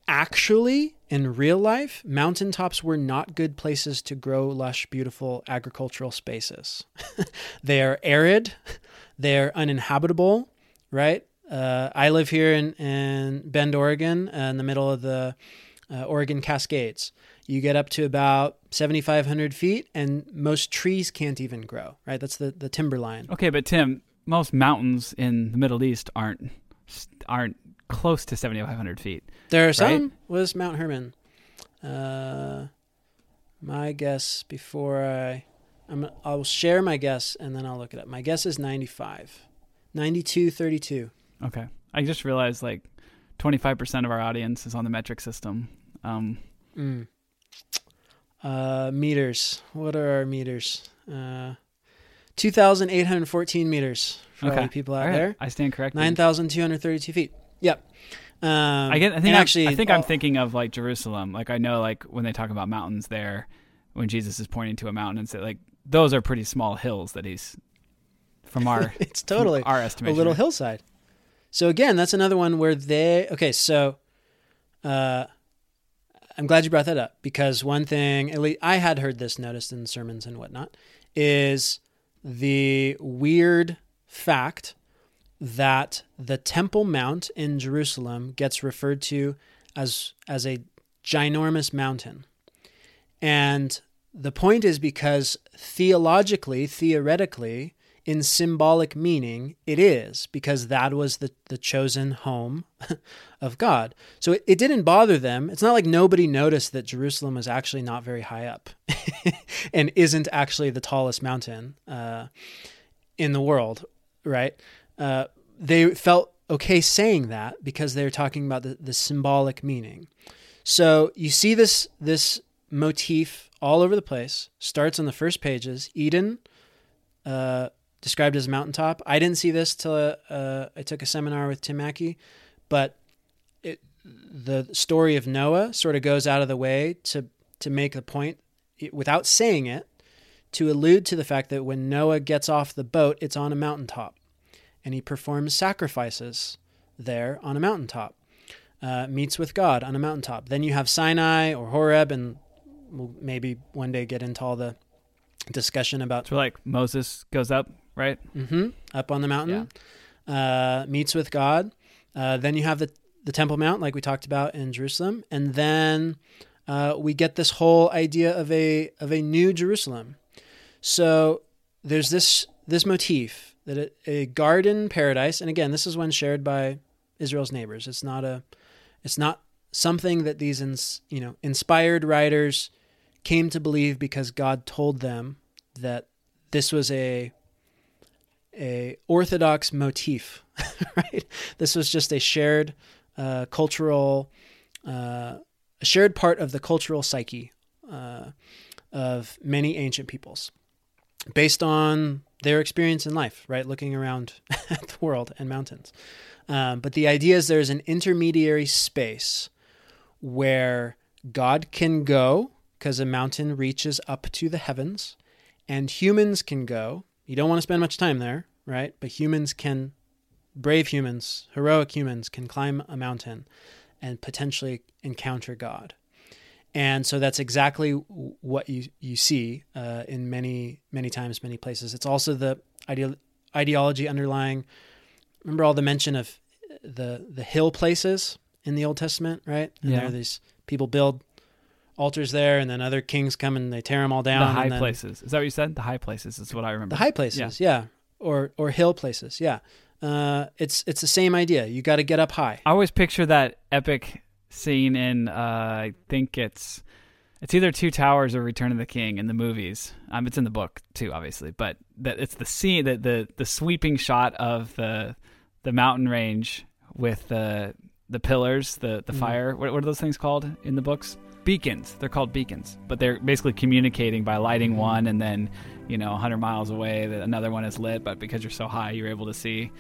actually, in real life, mountaintops were not good places to grow lush, beautiful agricultural spaces. they are arid, they're uninhabitable, right? Uh, I live here in, in Bend, Oregon, uh, in the middle of the uh, Oregon Cascades. You get up to about 7,500 feet, and most trees can't even grow, right? That's the, the timberline. Okay, but Tim, most mountains in the Middle East aren't aren't close to 7,500 feet. There are some. Right? Was Mount Hermon? Uh, my guess before I, I'm, I'll share my guess and then I'll look it up. My guess is 95, 92, 32. Okay, I just realized like 25% of our audience is on the metric system. Um, mm. uh, meters. What are our meters? Uh, 2,814 meters for okay. all the people out right. there. I stand corrected. 9,232 feet. Yep. Um, I get. I think actually. I think I'm thinking of like Jerusalem. Like I know, like when they talk about mountains there, when Jesus is pointing to a mountain and say like those are pretty small hills that he's from our. it's totally our estimation. A little hillside. So again, that's another one where they. Okay, so. Uh, I'm glad you brought that up because one thing, at least I had heard this noticed in sermons and whatnot, is the weird fact that the Temple Mount in Jerusalem gets referred to as as a ginormous mountain. And the point is because theologically, theoretically, in symbolic meaning, it is, because that was the, the chosen home of God. So it, it didn't bother them. It's not like nobody noticed that Jerusalem was actually not very high up and isn't actually the tallest mountain uh, in the world, right? Uh, they felt okay saying that because they're talking about the, the symbolic meaning. So you see this this motif all over the place. Starts on the first pages. Eden, uh, described as mountaintop. I didn't see this till uh, I took a seminar with Tim Mackie, but it, the story of Noah sort of goes out of the way to to make the point without saying it to allude to the fact that when Noah gets off the boat, it's on a mountaintop, and he performs sacrifices there on a mountaintop. Uh, meets with God on a mountaintop. Then you have Sinai or Horeb, and we'll maybe one day get into all the discussion about. So, like Moses goes up right? Mm-hmm. Up on the mountain, yeah. uh, meets with God. Uh, then you have the the Temple Mount, like we talked about in Jerusalem, and then uh, we get this whole idea of a of a new Jerusalem. So there's this this motif that a, a garden paradise, and again, this is one shared by Israel's neighbors. It's not a it's not something that these ins, you know inspired writers came to believe because God told them that this was a a orthodox motif, right? This was just a shared uh, cultural, uh, a shared part of the cultural psyche uh, of many ancient peoples, based on their experience in life, right? Looking around at the world and mountains. Um, but the idea is there's an intermediary space where God can go because a mountain reaches up to the heavens, and humans can go. You don't want to spend much time there, right? But humans can, brave humans, heroic humans, can climb a mountain and potentially encounter God. And so that's exactly what you you see uh, in many many times, many places. It's also the ide- ideology underlying. Remember all the mention of the the hill places in the Old Testament, right? And Yeah. there are these people build altars there, and then other kings come and they tear them all down. the high then- places. Is that what you said? The high places is what I remember. The high places, yeah, yeah. or or hill places, yeah. Uh, it's it's the same idea. You got to get up high. I always picture that epic scene in uh, I think it's it's either Two Towers or Return of the King in the movies. Um, it's in the book too, obviously, but that it's the scene that the the sweeping shot of the the mountain range with the the pillars, the the Mhm. fire. What, what are those things called in the books? Beacons. They're called beacons, but they're basically communicating by lighting one, and then you know 100 miles away that another one is lit. But because you're so high, you're able to see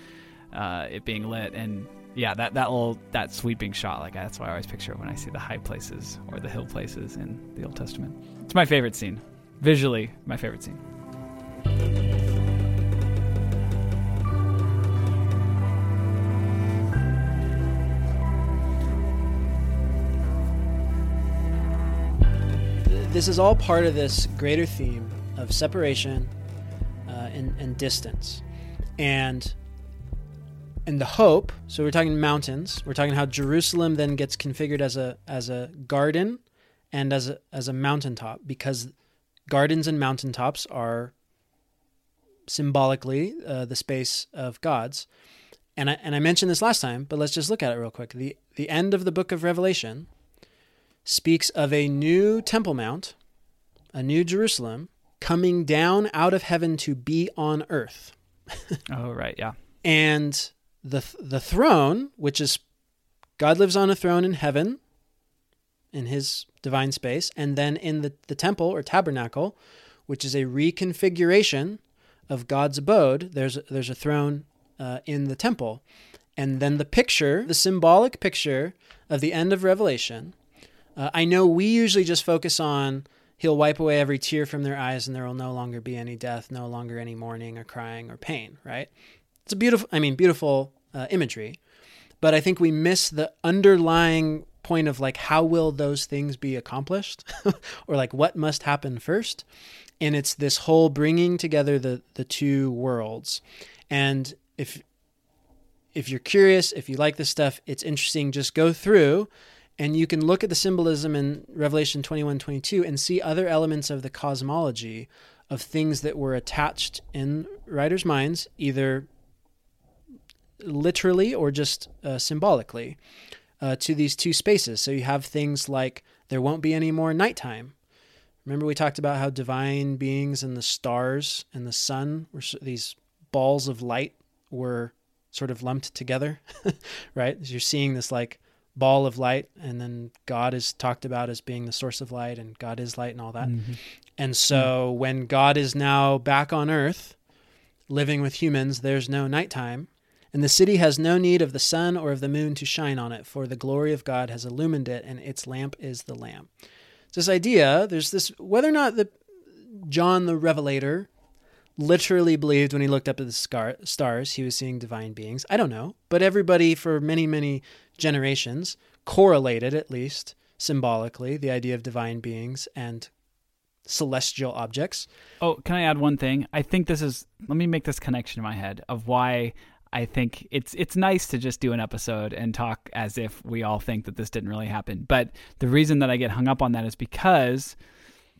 uh, it being lit and yeah that that little that sweeping shot like that's why i always picture it when i see the high places or the hill places in the old testament it's my favorite scene visually my favorite scene This is all part of this greater theme of separation uh, and, and distance, and and the hope. So we're talking mountains. We're talking how Jerusalem then gets configured as a as a garden and as a as a mountaintop because gardens and mountaintops are symbolically uh, the space of gods. And I, and I mentioned this last time, but let's just look at it real quick. The the end of the book of Revelation speaks of a new temple mount, a new Jerusalem coming down out of heaven to be on earth. oh right yeah And the the throne, which is God lives on a throne in heaven in his divine space, and then in the, the temple or tabernacle, which is a reconfiguration of God's abode, there's there's a throne uh, in the temple. And then the picture, the symbolic picture of the end of Revelation, uh, I know we usually just focus on he'll wipe away every tear from their eyes and there will no longer be any death, no longer any mourning or crying or pain, right? It's a beautiful, I mean, beautiful uh, imagery. But I think we miss the underlying point of like, how will those things be accomplished? or like, what must happen first? And it's this whole bringing together the, the two worlds. And if, if you're curious, if you like this stuff, it's interesting, just go through and you can look at the symbolism in Revelation 21 22 and see other elements of the cosmology of things that were attached in writers' minds, either literally or just uh, symbolically, uh, to these two spaces. So you have things like there won't be any more nighttime. Remember, we talked about how divine beings and the stars and the sun were these balls of light were sort of lumped together, right? You're seeing this like ball of light, and then God is talked about as being the source of light, and God is light, and all that. Mhm. And so when God is now back on earth, living with humans, there's no nighttime. And the city has no need of the sun or of the moon to shine on it, for the glory of God has illumined it, and its lamp is the Lamb. so this idea, there's this, whether or not the John the Revelator literally believed when he looked up at the scar, stars he was seeing divine beings. I don't know. But everybody for many, many generations correlated, at least symbolically, the idea of divine beings and celestial objects. Oh, can I add one thing? I think this is. Let me make this connection in my head of why I think it's it's nice to just do an episode and talk as if we all think that this didn't really happen. But the reason that I get hung up on that is because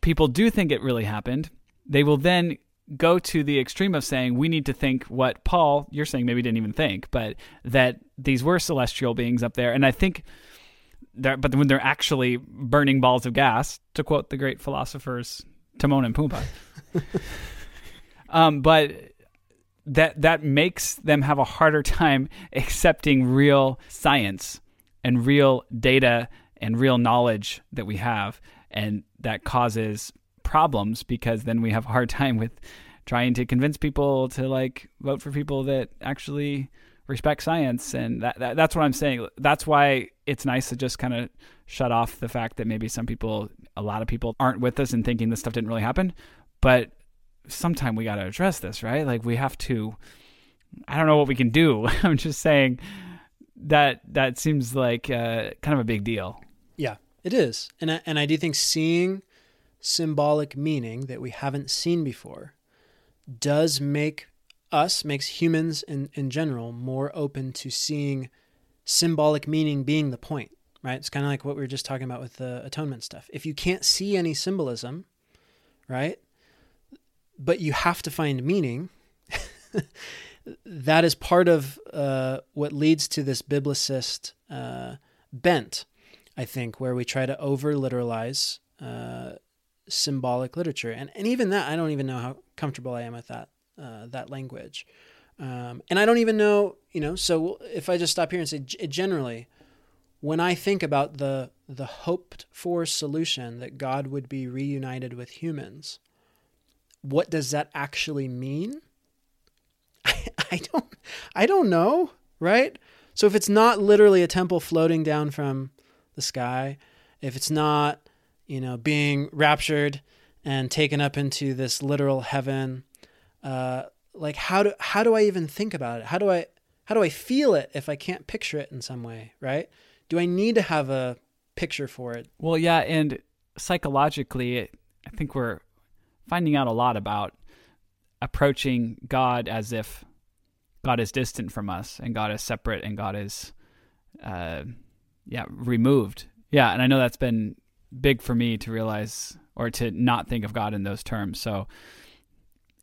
people do think it really happened. They will then go to the extreme of saying we need to think what Paul you're saying maybe didn't even think, but that these were celestial beings up there. And I think they're, but when they're actually burning balls of gas, to quote the great philosophers Timon and Pumbaa. um, but that that makes them have a harder time accepting real science and real data and real knowledge that we have and that causes problems because then we have a hard time with trying to convince people to like vote for people that actually respect science. And that, that that's what I'm saying. That's why it's nice to just kind of shut off the fact that maybe some people a lot of people aren't with us and thinking this stuff didn't really happen. But sometime we got to address this right? Like we have to I don't know what we can do. I'm just saying that that seems like uh, kind of a big deal. Yeah, it is. And I, and I do think seeing symbolic meaning that we haven't seen before does make us, makes humans in, in general, more open to seeing symbolic meaning being the point, right? It's kind of like what we were just talking about with the atonement stuff. If you can't see any symbolism, right, but you have to find meaning, that is part of uh, what leads to this biblicist uh, bent, I think, where we try to over literalize uh, symbolic literature, and and even that, I don't even know how comfortable I am with that uh, that language, um, and I don't even know, you know. So if I just stop here and say generally, when I think about the the hoped for solution that God would be reunited with humans, what does that actually mean? I, I don't I don't know, right? So if it's not literally a temple floating down from the sky, if it's not, you know, being raptured and taken up into this literal heaven, uh, like how do how do I even think about it? How do I how do I feel it if I can't picture it in some way, right? Do I need to have a picture for it? Well, yeah, and psychologically, I think we're finding out a lot about approaching God as if God is distant from us and God is separate and God is, uh, yeah, removed. Yeah, and I know that's been big for me to realize or to not think of God in those terms. So,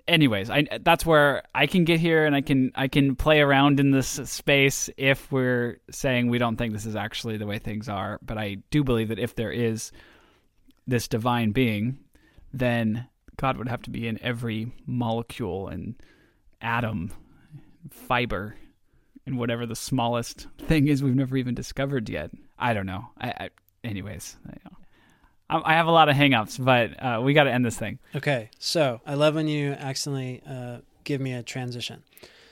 anyways, I that's where I can get here and I can I can play around in this space if we're saying we don't think this is actually the way things are. But I do believe that if there is this divine being, then God would have to be in every molecule and atom, fiber, and whatever the smallest thing is we've never even discovered yet. I don't know. I, I anyways, I, I have a lot of hangups, but uh, we got to end this thing. Okay, so I love when you accidentally uh, give me a transition.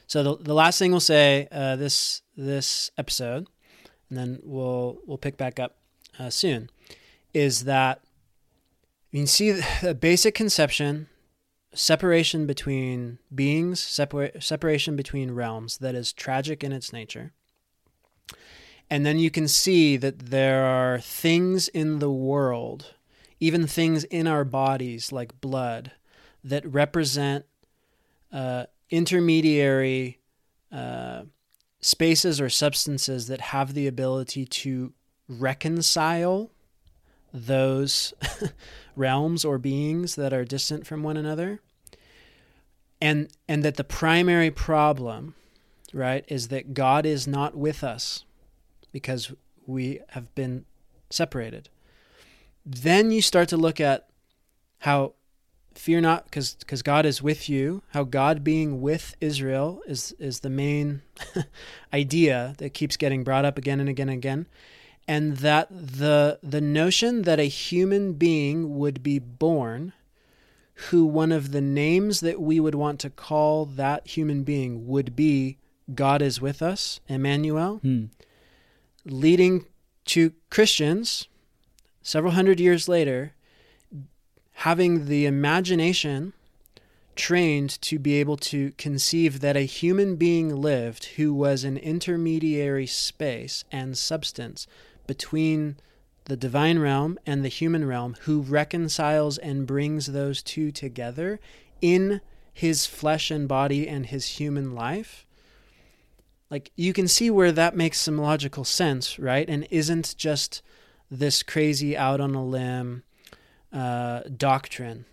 So the, the last thing we'll say uh, this this episode, and then we'll we'll pick back up uh, soon, is that you can see the basic conception, separation between beings, separa- separation between realms that is tragic in its nature. And then you can see that there are things in the world, even things in our bodies like blood, that represent uh, intermediary uh, spaces or substances that have the ability to reconcile those realms or beings that are distant from one another. And and that the primary problem right is that God is not with us because we have been separated then you start to look at how fear not because because God is with you how God being with Israel is is the main idea that keeps getting brought up again and again and again and that the the notion that a human being would be born who one of the names that we would want to call that human being would be God is with us Emmanuel Hmm. Leading to Christians several hundred years later having the imagination trained to be able to conceive that a human being lived who was an intermediary space and substance between the divine realm and the human realm who reconciles and brings those two together in his flesh and body and his human life like you can see where that makes some logical sense right? And isn't just this crazy out on a limb uh, doctrine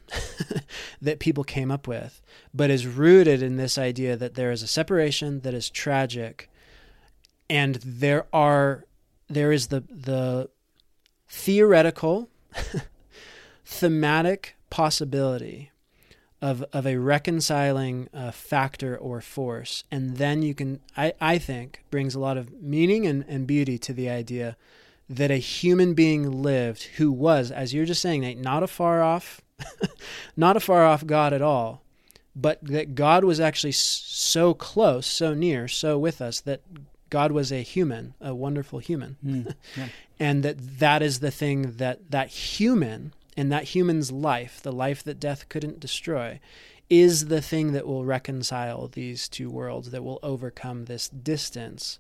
that people came up with, but is rooted in this idea that there is a separation that is tragic, and there are there is the the theoretical thematic possibility of of a reconciling uh, factor or force, and then you can I I think brings a lot of meaning and, and beauty to the idea that a human being lived who was, as you're just saying, Nate, not a far off, not a far off God at all, but that God was actually so close, so near, so with us that God was a human, a wonderful human, Mm, yeah. and that that is the thing that that human and that human's life, the life that death couldn't destroy, is the thing that will reconcile these two worlds, that will overcome this distance.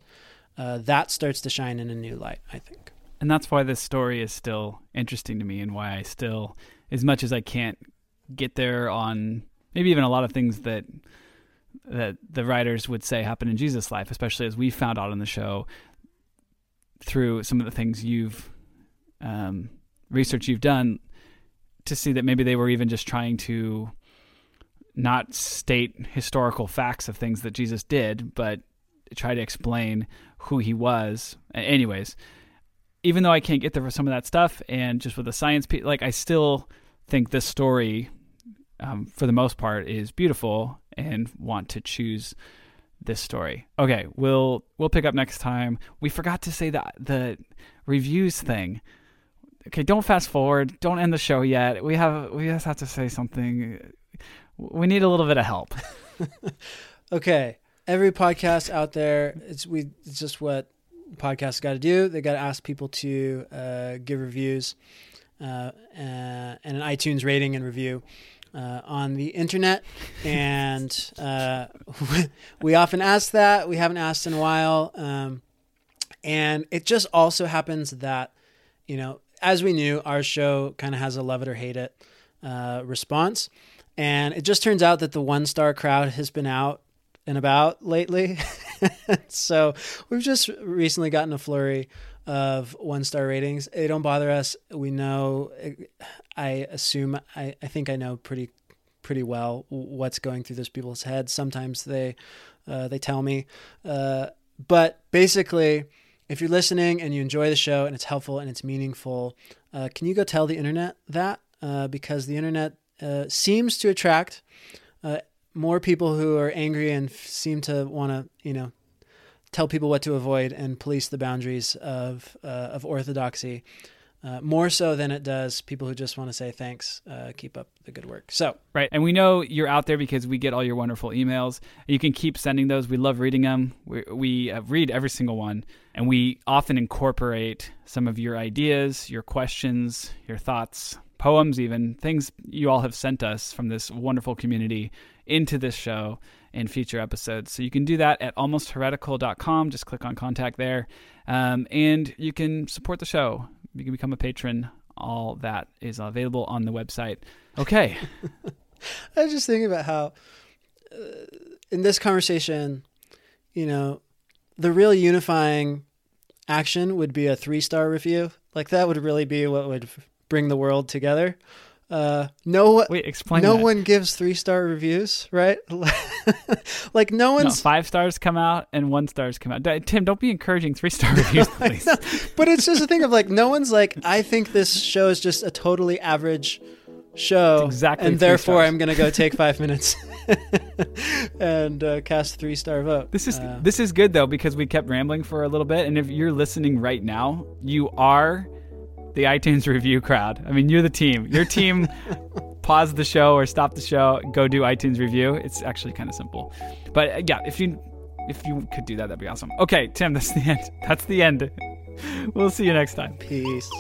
Uh, that starts to shine in a new light, I think. And that's why this story is still interesting to me and why I still, as much as I can't get there on maybe even a lot of things that that the writers would say happen in Jesus' life, especially as we found out on the show through some of the things you've um, research you've done to see that maybe they were even just trying to not state historical facts of things that Jesus did, but try to explain who he was. Anyways, even though I can't get there for some of that stuff, and just with the science, pe- like I still think this story, um, for the most part, is beautiful, and want to choose this story. Okay, we'll we'll pick up next time. We forgot to say the the reviews thing. Okay, don't fast forward. Don't end the show yet. We have we just have to say something. We need a little bit of help. Okay, every podcast out there, it's we it's just what podcasts got to do. They got to ask people to uh, give reviews uh, uh, and an iTunes rating and review uh, on the internet, and uh, we often ask that. We haven't asked in a while, um, and it just also happens that you know, as we knew, our show kind of has a love it or hate it uh, response. And it just turns out that the one star crowd has been out and about lately. so we've just recently gotten a flurry of one star ratings. They don't bother us. We know, I assume, I, I think I know pretty pretty well what's going through those people's heads. Sometimes they uh, they tell me, uh, but basically, if you're listening and you enjoy the show and it's helpful and it's meaningful, uh, can you go tell the internet that? Uh, because the internet uh, seems to attract uh, more people who are angry and f- seem to want to, you know, tell people what to avoid and police the boundaries of uh, of orthodoxy. Uh, more so than it does people who just want to say thanks, uh, keep up the good work. So, Right. And we know you're out there because we get all your wonderful emails. You can keep sending those. We love reading them. We, we uh, read every single one. And we often incorporate some of your ideas, your questions, your thoughts, poems, even things you all have sent us from this wonderful community into this show and future episodes. So you can do that at almostheretical.com. Just click on contact there. Um, and you can support the show. You can become a patron. All that is available on the website. Okay. I was just thinking about how, uh, in this conversation, you know, the real unifying action would be a three star review. Like that would really be what would bring the world together. Uh, no, Wait, explain no that. one gives three star reviews, right? like no No, five stars come out and one stars come out. Tim, don't be encouraging three star reviews, please. but it's just a thing of like no one's like I think this show is just a totally average show, It's exactly and therefore stars. I'm gonna go take five minutes and uh, cast three star vote. This is Uh, this is good though because we kept rambling for a little bit, and if you're listening right now, you are the iTunes review crowd. I mean, you're the team. Your team. pause the show or stop the show. Go do iTunes review. It's actually kind of simple, but uh, yeah, if you if you could do that, that'd be awesome. Okay, Tim, that's the end. That's the end. We'll see you next time. peace.